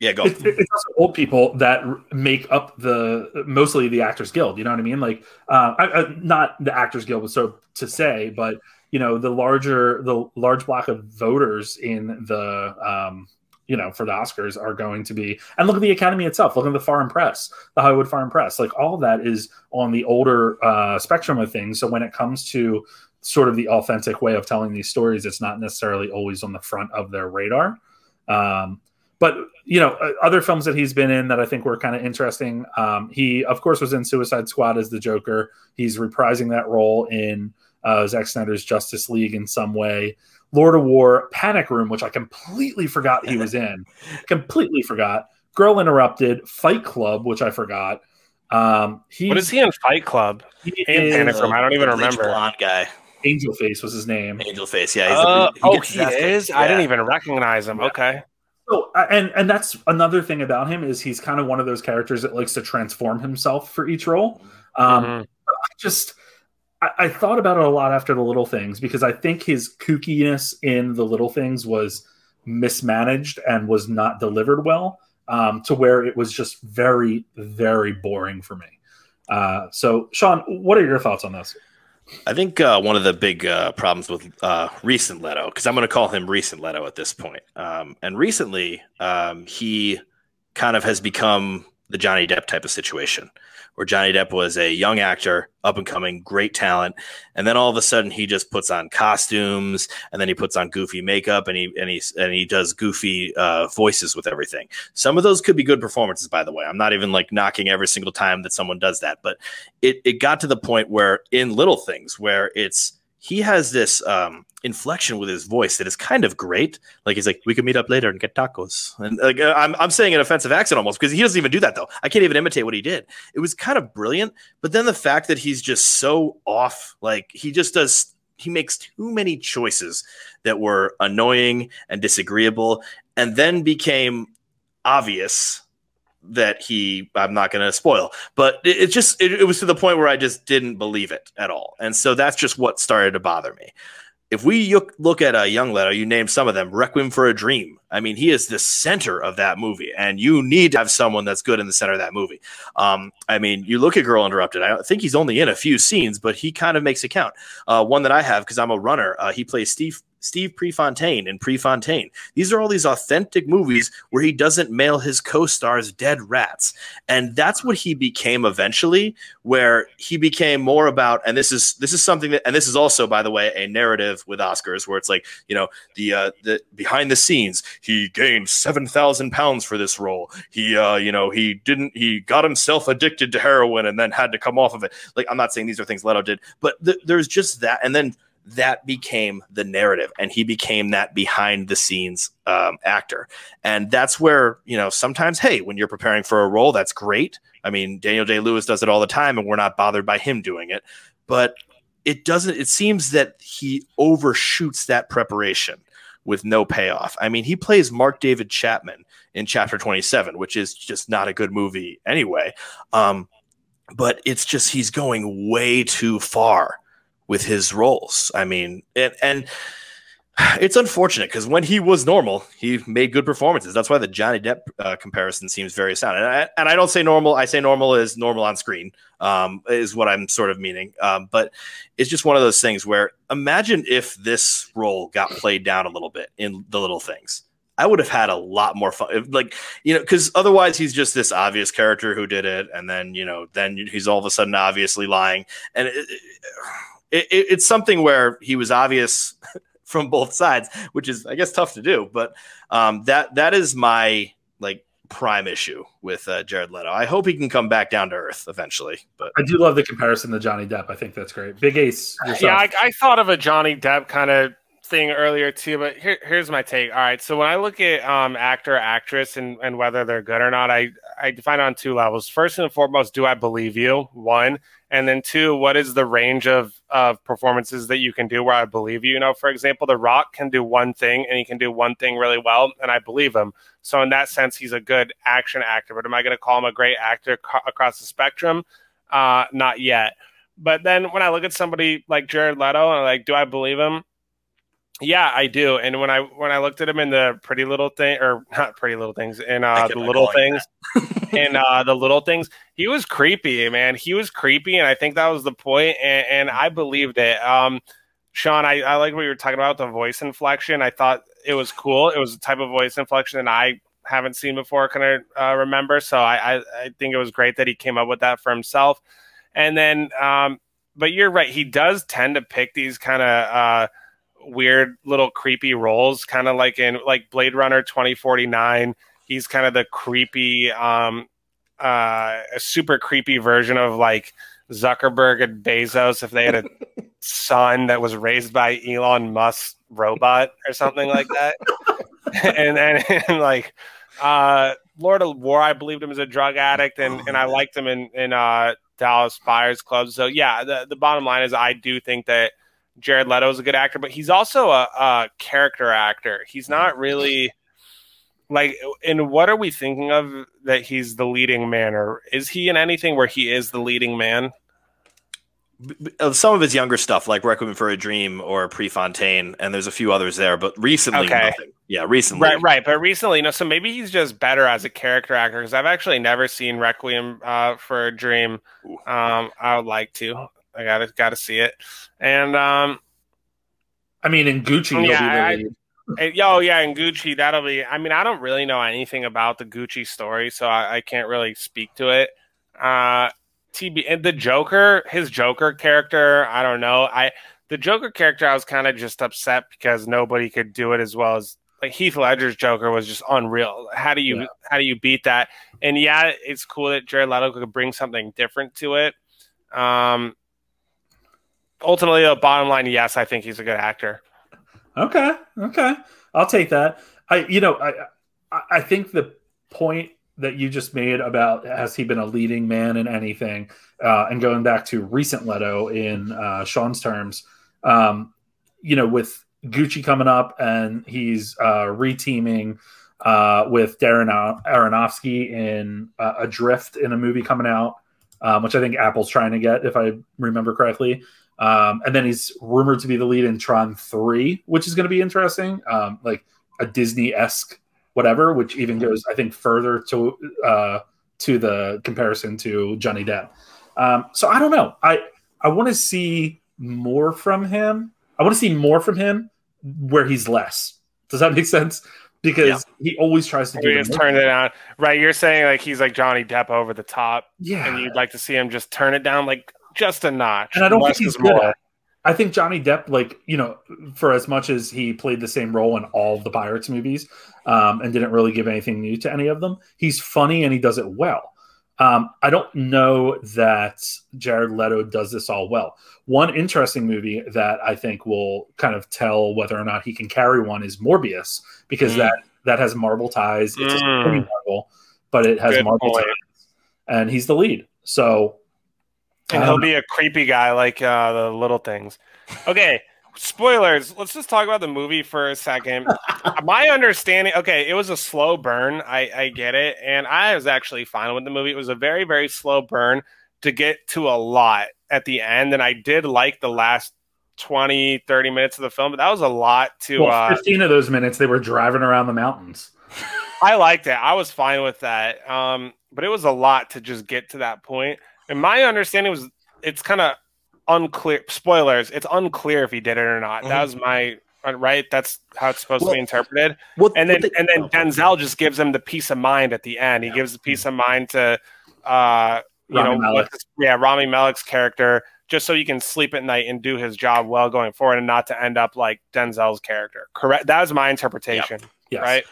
S2: yeah, go.
S1: It's, it's, also old people that make up the mostly the Actors Guild. You know what I mean? Like, uh, I, I, not the Actors Guild, so to say, but you know the larger the large block of voters in the um, you know, for the Oscars are going to be, and look at the Academy itself. Look at the Foreign Press, the Hollywood Foreign Press. Like all that is on the older uh, spectrum of things. So when it comes to sort of the authentic way of telling these stories, it's not necessarily always on the front of their radar. Um, but you know, uh, other films that he's been in that I think were kind of interesting. Um, he, of course, was in Suicide Squad as the Joker. He's reprising that role in uh, Zack Snyder's Justice League in some way. Lord of War, Panic Room, which I completely forgot he was in. completely forgot. Girl Interrupted, Fight Club, which I forgot. Um,
S3: he, what is he in Fight Club? He is, Panic Room. I don't even remember.
S2: Blonde guy.
S1: Angel Face was his name.
S2: Angel Face, yeah.
S3: Uh, he oh, he is. Yeah. I didn't even recognize him. Yeah. Okay.
S1: So, and and that's another thing about him is he's kind of one of those characters that likes to transform himself for each role. Um, mm-hmm. I just I, I, thought about it a lot after the little things because I think his kookiness in the little things was mismanaged and was not delivered well um, to where it was just very, very boring for me. Uh, so, Sean, what are your thoughts on this?
S2: I think uh, one of the big uh, problems with uh, recent Leto, because I'm going to call him recent Leto at this point, um, and recently um, he kind of has become the Johnny Depp type of situation where Johnny Depp was a young actor, up and coming, great talent, and then all of a sudden he just puts on costumes and then he puts on goofy makeup and he and he and he does goofy uh, voices with everything. Some of those could be good performances, by the way. I'm not even like knocking every single time that someone does that, but it it got to the point where in little things where it's he has this um, inflection with his voice that is kind of great. Like he's like, "We can meet up later and get tacos," and like uh, I'm I'm saying an offensive accent almost because he doesn't even do that though. I can't even imitate what he did. It was kind of brilliant, but then the fact that he's just so off, like he just does, he makes too many choices that were annoying and disagreeable, and then became obvious that he i'm not going to spoil but it, it just it, it, was to the point where i just didn't believe it at all and so that's just what started to bother me if we look at a young Leto, you name some of them, Requiem for a Dream. I mean, he is the center of that movie, and you need to have someone that's good in the center of that movie. Um, I mean, you look at Girl Interrupted. I think he's only in a few scenes, but he kind of makes it count. Uh, one that I have because I'm a runner. Uh, he plays Steve Steve Prefontaine in Prefontaine. These are all these authentic movies where he doesn't mail his co-stars dead rats. And that's what he became eventually, where he became more about, and this is this is something that and this is also, by the way, a narrative with Oscars where it's like, you know, the uh the behind the scenes, he gained seven thousand pounds for this role. He uh, you know, he didn't he got himself addicted to heroin and then had to come off of it. Like I'm not saying these are things Leto did, but th- there's just that. And then that became the narrative and he became that behind the scenes um, actor. And that's where you know sometimes hey when you're preparing for a role that's great. I mean daniel day lewis does it all the time and we're not bothered by him doing it. But it doesn't it seems that he overshoots that preparation with no payoff. I mean he plays mark david chapman in chapter 27 which is just not a good movie anyway. Um, but it's just he's going way too far with his roles. I mean, and, and it's unfortunate because when he was normal, he made good performances. That's why the Johnny Depp uh, comparison seems very sound. And I, and I don't say normal. I say normal is normal on screen, um, is what I'm sort of meaning. Um, but it's just one of those things where imagine if this role got played down a little bit in the little things. I would have had a lot more fun. Like, you know, because otherwise he's just this obvious character who did it. And then, you know, then he's all of a sudden obviously lying. And it, it, it, it's something where he was obvious from both sides, which is, I guess, tough to do. But um, that that is my like prime issue with uh, Jared Leto. I hope he can come back down to earth eventually. But
S1: I do love the comparison to Johnny Depp. I think that's great. Big Ace.
S3: Yourself. Yeah, I, I thought of a Johnny Depp kind of thing earlier too, but here, here's my take. All right, so when I look at um, actor, actress, and, and whether they're good or not, I I define on two levels. First and foremost, do I believe you? One, and then two, what is the range of of performances that you can do where I believe you? You know, for example, The Rock can do one thing and he can do one thing really well, and I believe him. So in that sense, he's a good action actor. But am I going to call him a great actor co- across the spectrum? Uh, not yet. But then when I look at somebody like Jared Leto and I'm like, do I believe him? Yeah, I do. And when I when I looked at him in the Pretty Little Thing, or not Pretty Little Things, in uh, the Little Things, in uh, the Little Things, he was creepy, man. He was creepy, and I think that was the point, and, and I believed it. Um, Sean, I, I like what you were talking about the voice inflection. I thought it was cool. It was a type of voice inflection that I haven't seen before, can I uh, remember. So I, I, I think it was great that he came up with that for himself. And then, um, but you're right. He does tend to pick these kind of uh, weird little creepy roles, kind of like in like Blade Runner 2049. He's kind of the creepy, um, uh, a super creepy version of like Zuckerberg and Bezos if they had a son that was raised by Elon Musk robot or something like that. and, and, and like uh, Lord of War, I believed him as a drug addict, and, and I liked him in in uh, Dallas Buyers Club. So yeah, the the bottom line is I do think that Jared Leto is a good actor, but he's also a, a character actor. He's not really like and what are we thinking of that he's the leading man or is he in anything where he is the leading man?
S2: Some of his younger stuff like requiem for a dream or prefontaine and there's a few others there but recently okay. nothing. Yeah recently.
S3: Right right but recently you know so maybe he's just better as a character actor because i've actually never seen requiem uh, for a dream um, i would like to i gotta gotta see it and um
S1: i mean in gucci yeah,
S3: I, and, oh yeah, in Gucci that'll be. I mean, I don't really know anything about the Gucci story, so I, I can't really speak to it. Uh, TB and the Joker, his Joker character, I don't know. I the Joker character, I was kind of just upset because nobody could do it as well as like Heath Ledger's Joker was just unreal. How do you yeah. how do you beat that? And yeah, it's cool that Jared Leto could bring something different to it. Um, ultimately, the bottom line, yes, I think he's a good actor.
S1: Okay, okay, I'll take that. I, you know, I, I think the point that you just made about has he been a leading man in anything, uh, and going back to recent Leto in uh, Sean's terms, um, you know, with Gucci coming up and he's uh, reteaming uh, with Darren Aronofsky in uh, Adrift in a movie coming out, um, which I think Apple's trying to get, if I remember correctly. Um, and then he's rumored to be the lead in Tron 3, which is going to be interesting, um, like a Disney esque whatever, which even goes, I think, further to uh, to the comparison to Johnny Depp. Um, so I don't know. I I want to see more from him. I want to see more from him where he's less. Does that make sense? Because yeah. he always tries to
S3: do. He just turn it on, right? You're saying like he's like Johnny Depp over the top,
S1: yeah,
S3: and you'd like to see him just turn it down. Like just a notch.
S1: And I don't think he's more. I think Johnny Depp, like you know, for as much as he played the same role in all the Pirates movies, um, and didn't really give anything new to any of them, he's funny and he does it well. Um, I don't know that Jared Leto does this all well. One interesting movie that I think will kind of tell whether or not he can carry one is Morbius, because mm. that that has Marvel ties. It's mm. a Marvel, but it has Good Marvel point. ties, and he's the lead. So
S3: and he'll um, be a creepy guy like uh, the little things. Okay, spoilers. Let's just talk about the movie for a second. My understanding, okay, it was a slow burn. I, I get it. And I was actually fine with the movie. It was a very, very slow burn to get to a lot at the end. And I did like the last 20, 30 minutes of the film, but that was a lot to.
S1: Well, 15 uh, of those minutes, they were driving around the mountains.
S3: I liked it. I was fine with that. Um, but it was a lot to just get to that point. And my understanding was it's kind of unclear. Spoilers. It's unclear if he did it or not. Mm-hmm. That was my right. That's how it's supposed well, to be interpreted. Well, and then and then Denzel just gives him the peace of mind at the end. He gives the peace of mind to uh, you Rami know, Malek. yeah, Rami Malek's character, just so he can sleep at night and do his job well going forward, and not to end up like Denzel's character. Correct. That was my interpretation. Yep. Yes. Right.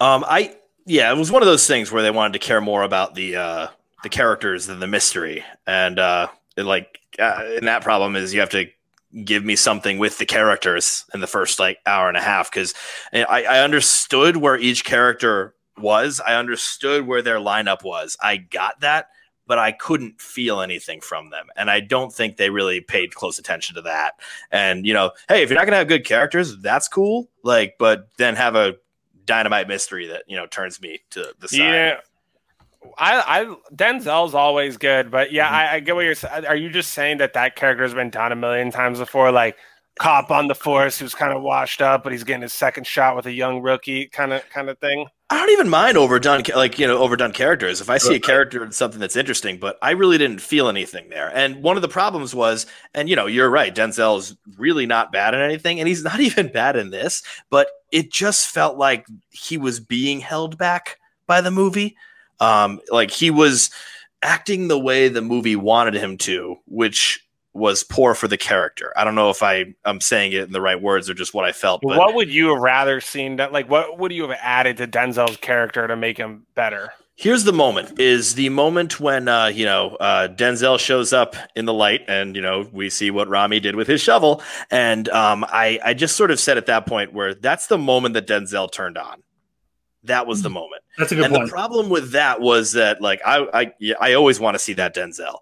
S2: Um, I yeah, it was one of those things where they wanted to care more about the uh the characters than the mystery. And uh, it, like, uh, and that problem is you have to give me something with the characters in the first like hour and a half because I, I understood where each character was. I understood where their lineup was. I got that, but I couldn't feel anything from them. And I don't think they really paid close attention to that. And, you know, hey, if you're not going to have good characters, that's cool. Like, but then have a dynamite mystery that, you know, turns me to the side. Yeah.
S3: I, I Denzel's always good, but yeah, mm-hmm. I, I, get what you're saying. Are you just saying that that character has been done a million times before? Like, cop on the force who's kind of washed up, but he's getting his second shot with a young rookie kind of kind of thing.
S2: I don't even mind overdone like you know overdone characters if I see a character in something that's interesting, but I really didn't feel anything there. And one of the problems was, and you know, you're right, Denzel is really not bad in anything, and he's not even bad in this, but it just felt like he was being held back by the movie. Um, like he was acting the way the movie wanted him to, which was poor for the character. I don't know if I I'm saying it in the right words or just what I felt. But
S3: what would you have rather seen? That like what would you have added to Denzel's character to make him better?
S2: Here's the moment: is the moment when uh, you know uh, Denzel shows up in the light, and you know we see what Rami did with his shovel, and um, I I just sort of said at that point where that's the moment that Denzel turned on. That was the hmm. moment.
S1: That's a good
S2: and
S1: point.
S2: the problem with that was that like I I I always want to see that Denzel.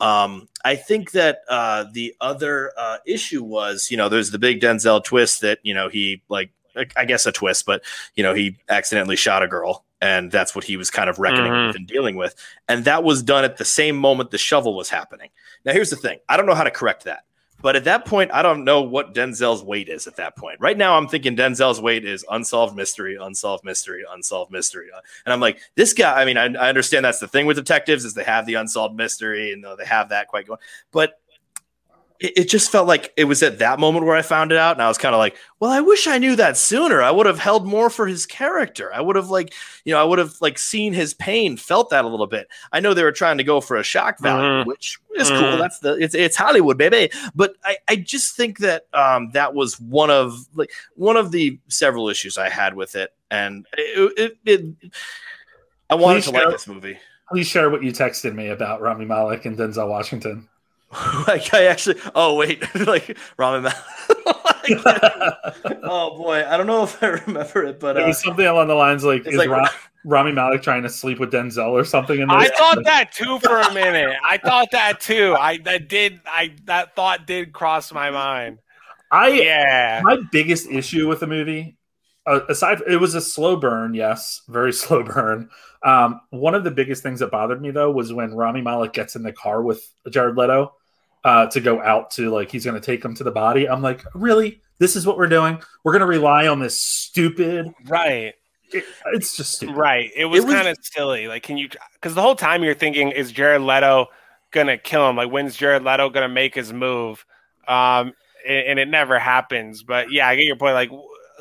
S2: Um, I think that uh, the other uh, issue was, you know, there's the big Denzel twist that you know he like, I guess a twist, but you know he accidentally shot a girl, and that's what he was kind of reckoning mm-hmm. with and dealing with, and that was done at the same moment the shovel was happening. Now, here's the thing: I don't know how to correct that. But at that point, I don't know what Denzel's weight is at that point. Right now, I'm thinking Denzel's weight is unsolved mystery, unsolved mystery, unsolved mystery. Uh, and I'm like, this guy, I mean, I, I understand that's the thing with detectives is they have the unsolved mystery and they have that quite going. But it, it just felt like it was at that moment where I found it out, and I was kind of like, well, I wish I knew that sooner. I would have held more for his character. I would have like, you know, I would have like seen his pain, felt that a little bit. I know they were trying to go for a shock value, mm-hmm. which is mm-hmm. cool. That's the it's it's Hollywood, baby. But I I just think that um that was one of like one of the several issues I had with it, and it, it, it I wanted please to share, like this movie.
S1: Please share what you texted me about Rami Malek and Denzel Washington.
S2: like I actually oh wait like ramen Malik. oh boy I don't know if I remember it but
S1: uh, it was something along the lines like is like, Ra- Rami Malek trying to sleep with Denzel or something in
S3: I thought that too for a minute. I thought that too. I that did I that thought did cross my mind.
S1: I yeah. my biggest issue with the movie uh, aside it was a slow burn yes very slow burn. Um, one of the biggest things that bothered me though was when Rami Malek gets in the car with Jared Leto uh, to go out to like he's going to take him to the body. I'm like, really? This is what we're doing? We're going to rely on this stupid
S3: right?
S1: It, it's just stupid.
S3: right. It was, was kind of silly. Like, can you? Because the whole time you're thinking, is Jared Leto gonna kill him? Like, when's Jared Leto gonna make his move? Um, and, and it never happens. But yeah, I get your point. Like,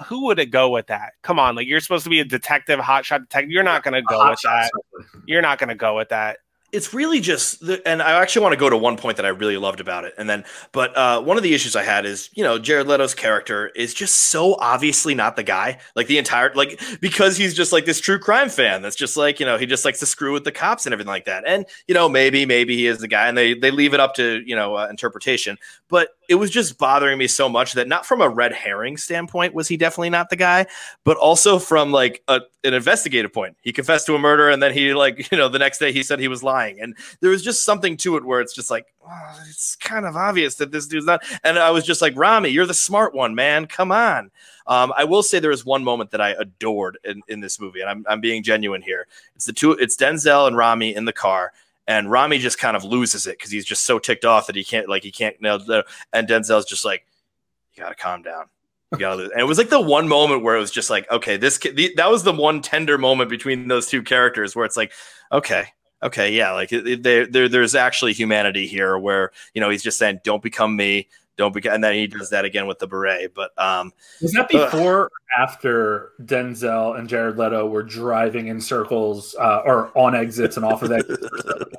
S3: who would it go with that? Come on, like you're supposed to be a detective, hotshot detective. You're not gonna go with that. You're not gonna go with that
S2: it's really just the, and i actually want to go to one point that i really loved about it and then but uh, one of the issues i had is you know jared leto's character is just so obviously not the guy like the entire like because he's just like this true crime fan that's just like you know he just likes to screw with the cops and everything like that and you know maybe maybe he is the guy and they they leave it up to you know uh, interpretation but it was just bothering me so much that not from a red herring standpoint was he definitely not the guy, but also from like a, an investigative point. He confessed to a murder and then he like, you know, the next day he said he was lying. And there was just something to it where it's just like, oh, it's kind of obvious that this dude's not. And I was just like, Rami, you're the smart one, man. Come on. Um, I will say there was one moment that I adored in, in this movie, and I'm, I'm being genuine here. It's the two, it's Denzel and Rami in the car and Rami just kind of loses it because he's just so ticked off that he can't like he can't the and Denzel's just like you gotta calm down. You gotta lose. And it was like the one moment where it was just like, okay, this the, that was the one tender moment between those two characters where it's like, okay, okay, yeah, like there, there's actually humanity here where you know he's just saying, don't become me, don't be and then he does that again with the beret but um
S1: was that before uh, after denzel and jared leto were driving in circles uh, or on exits and off of exits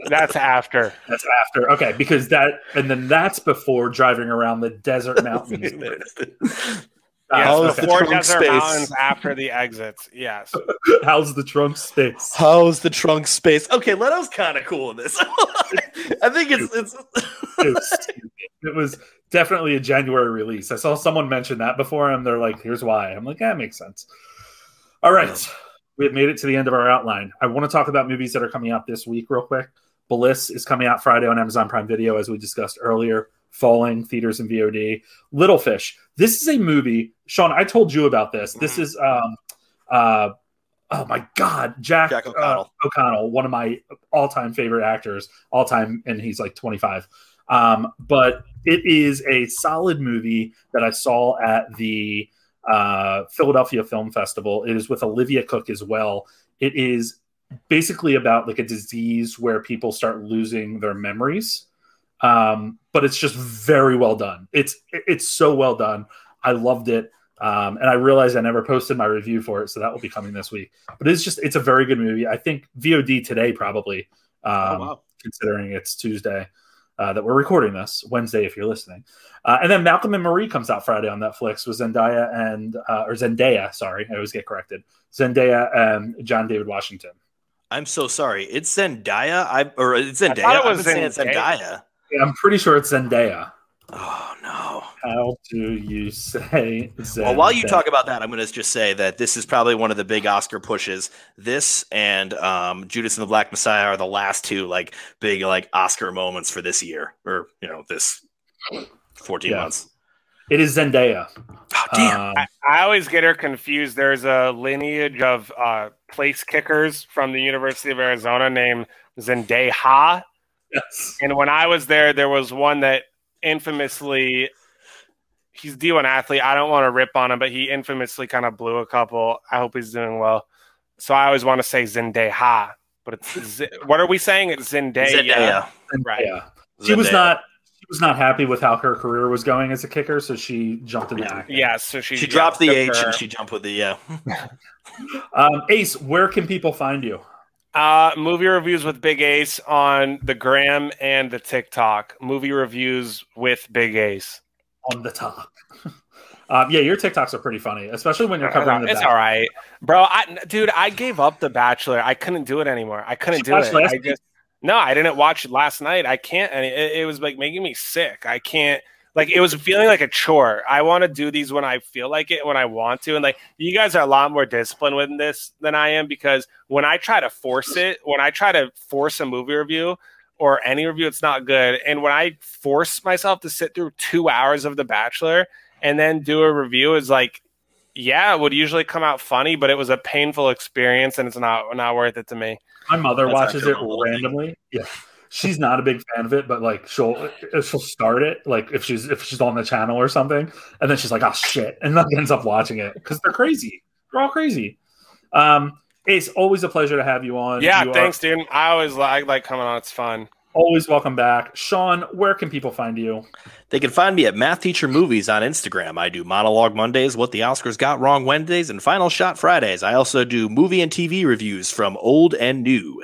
S3: that's after
S1: that's after okay because that and then that's before driving around the desert mountains
S3: Yes, before the Desert space? Mountains, after the exits. Yes.
S1: How's the trunk space?
S2: How's the trunk space? Okay, Leto's kind of cool in this. I think it's it's.
S1: it, it was definitely a January release. I saw someone mention that before, and they're like, "Here's why." I'm like, "That makes sense." All right, we have made it to the end of our outline. I want to talk about movies that are coming out this week, real quick. Bliss is coming out Friday on Amazon Prime Video, as we discussed earlier. Falling theaters and VOD. Little Fish. This is a movie. Sean, I told you about this. This mm-hmm. is um uh oh my god, Jack, Jack O'Connell. Uh, O'Connell, one of my all-time favorite actors, all time, and he's like 25. Um, but it is a solid movie that I saw at the uh, Philadelphia Film Festival. It is with Olivia Cooke as well. It is basically about like a disease where people start losing their memories. Um, but it's just very well done. It's it's so well done. I loved it. Um, and I realized I never posted my review for it, so that will be coming this week. But it's just it's a very good movie. I think VOD today probably, um, oh, wow. considering it's Tuesday uh, that we're recording this Wednesday if you're listening. Uh, and then Malcolm and Marie comes out Friday on Netflix with Zendaya and uh, or Zendaya. Sorry, I always get corrected. Zendaya and John David Washington.
S2: I'm so sorry. It's Zendaya. I or it's Zendaya. I thought it was Zendaya.
S1: Zendaya. Yeah, I'm pretty sure it's Zendaya.
S2: Oh no!
S1: How do you say?
S2: Zendaya? Well, while you talk about that, I'm going to just say that this is probably one of the big Oscar pushes. This and um, Judas and the Black Messiah are the last two like big like Oscar moments for this year, or you know this 14 yeah. months.
S1: It is Zendaya.
S2: Oh, damn.
S3: Um, I, I, always get her confused. There's a lineage of uh, place kickers from the University of Arizona named Zendejas. Yes. And when I was there, there was one that infamously, he's D1 athlete. I don't want to rip on him, but he infamously kind of blew a couple. I hope he's doing well. So I always want to say Zendaya, but it's Z- what are we saying? It's Zendaya.
S2: Zendaya.
S1: Right. Yeah. She was not She was not happy with how her career was going as a kicker, so she jumped in the acting.
S3: Yeah, so she
S2: she dropped the H her. and she jumped with the yeah.
S1: um, Ace, where can people find you?
S3: Uh, movie reviews with Big Ace on the gram and the TikTok. Movie reviews with Big Ace
S1: on the top. um, yeah, your TikToks are pretty funny, especially when you're covering.
S3: It's all right, bro. I, dude, I gave up The Bachelor. I couldn't do it anymore. I couldn't do it. I just, no, I didn't watch it last night. I can't, and it, it was like making me sick. I can't. Like it was feeling like a chore. I want to do these when I feel like it, when I want to, and like you guys are a lot more disciplined with this than I am because when I try to force it, when I try to force a movie review or any review, it's not good. And when I force myself to sit through two hours of The Bachelor and then do a review, is like yeah, it would usually come out funny, but it was a painful experience and it's not not worth it to me.
S1: My mother That's watches it randomly. Yeah. She's not a big fan of it, but like she'll she'll start it like if she's if she's on the channel or something, and then she's like, "Oh shit," and then ends up watching it because they're crazy. They're all crazy. Um, Ace, always a pleasure to have you on.
S3: Yeah,
S1: you
S3: thanks, are- dude. I always like like coming on. It's fun.
S1: Always welcome back. Sean, where can people find you?
S2: They can find me at Math Teacher Movies on Instagram. I do monologue Mondays, what the Oscars got wrong Wednesdays, and final shot Fridays. I also do movie and TV reviews from old and new.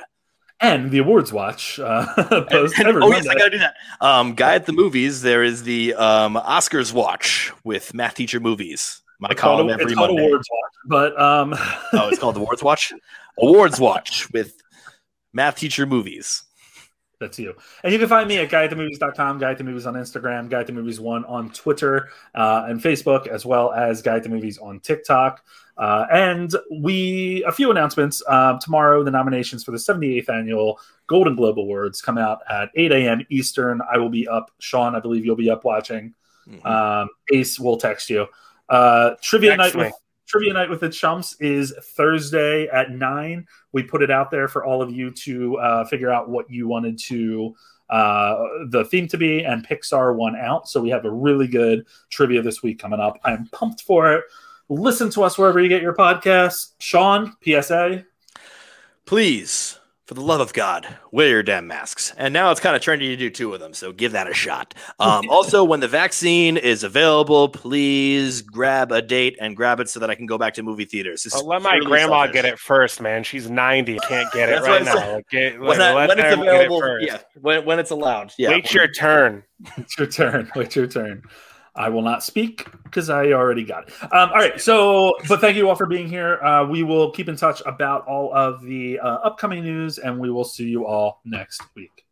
S1: And the awards watch uh,
S2: post and, and, Oh yes, I gotta do that. Um, Guy at the movies. There is the um, Oscars watch with Math Teacher Movies. My it's column called, every it's Monday. Awards
S1: watch, but um...
S2: oh, it's called the Awards Watch. Awards Watch with Math Teacher Movies.
S1: That's you. And you can find me at guyatthemovies.com, Guy at the Movies on Instagram, Guy at the Movies 1 on Twitter uh, and Facebook, as well as Guy at the Movies on TikTok. Uh, and we, a few announcements. Uh, tomorrow, the nominations for the 78th annual Golden Globe Awards come out at 8 a.m. Eastern. I will be up. Sean, I believe you'll be up watching. Mm-hmm. Um, Ace will text you. Uh, trivia Text night with Trivia Night with the Chumps is Thursday at nine. We put it out there for all of you to uh, figure out what you wanted to uh, the theme to be, and Pixar won out. So we have a really good trivia this week coming up. I'm pumped for it. Listen to us wherever you get your podcasts. Sean, PSA.
S2: Please for the love of God, wear your damn masks. And now it's kind of trendy to do two of them, so give that a shot. Um, also, when the vaccine is available, please grab a date and grab it so that I can go back to movie theaters.
S3: I'll let my grandma selfish. get it first, man. She's 90, can't get it right now. Like, get, when, I, when it's available,
S2: yeah, when, when it's allowed. Yeah.
S3: Wait your turn.
S1: It's your turn. Wait your turn. I will not speak because I already got it. Um, all right. So, but thank you all for being here. Uh, we will keep in touch about all of the uh, upcoming news, and we will see you all next week.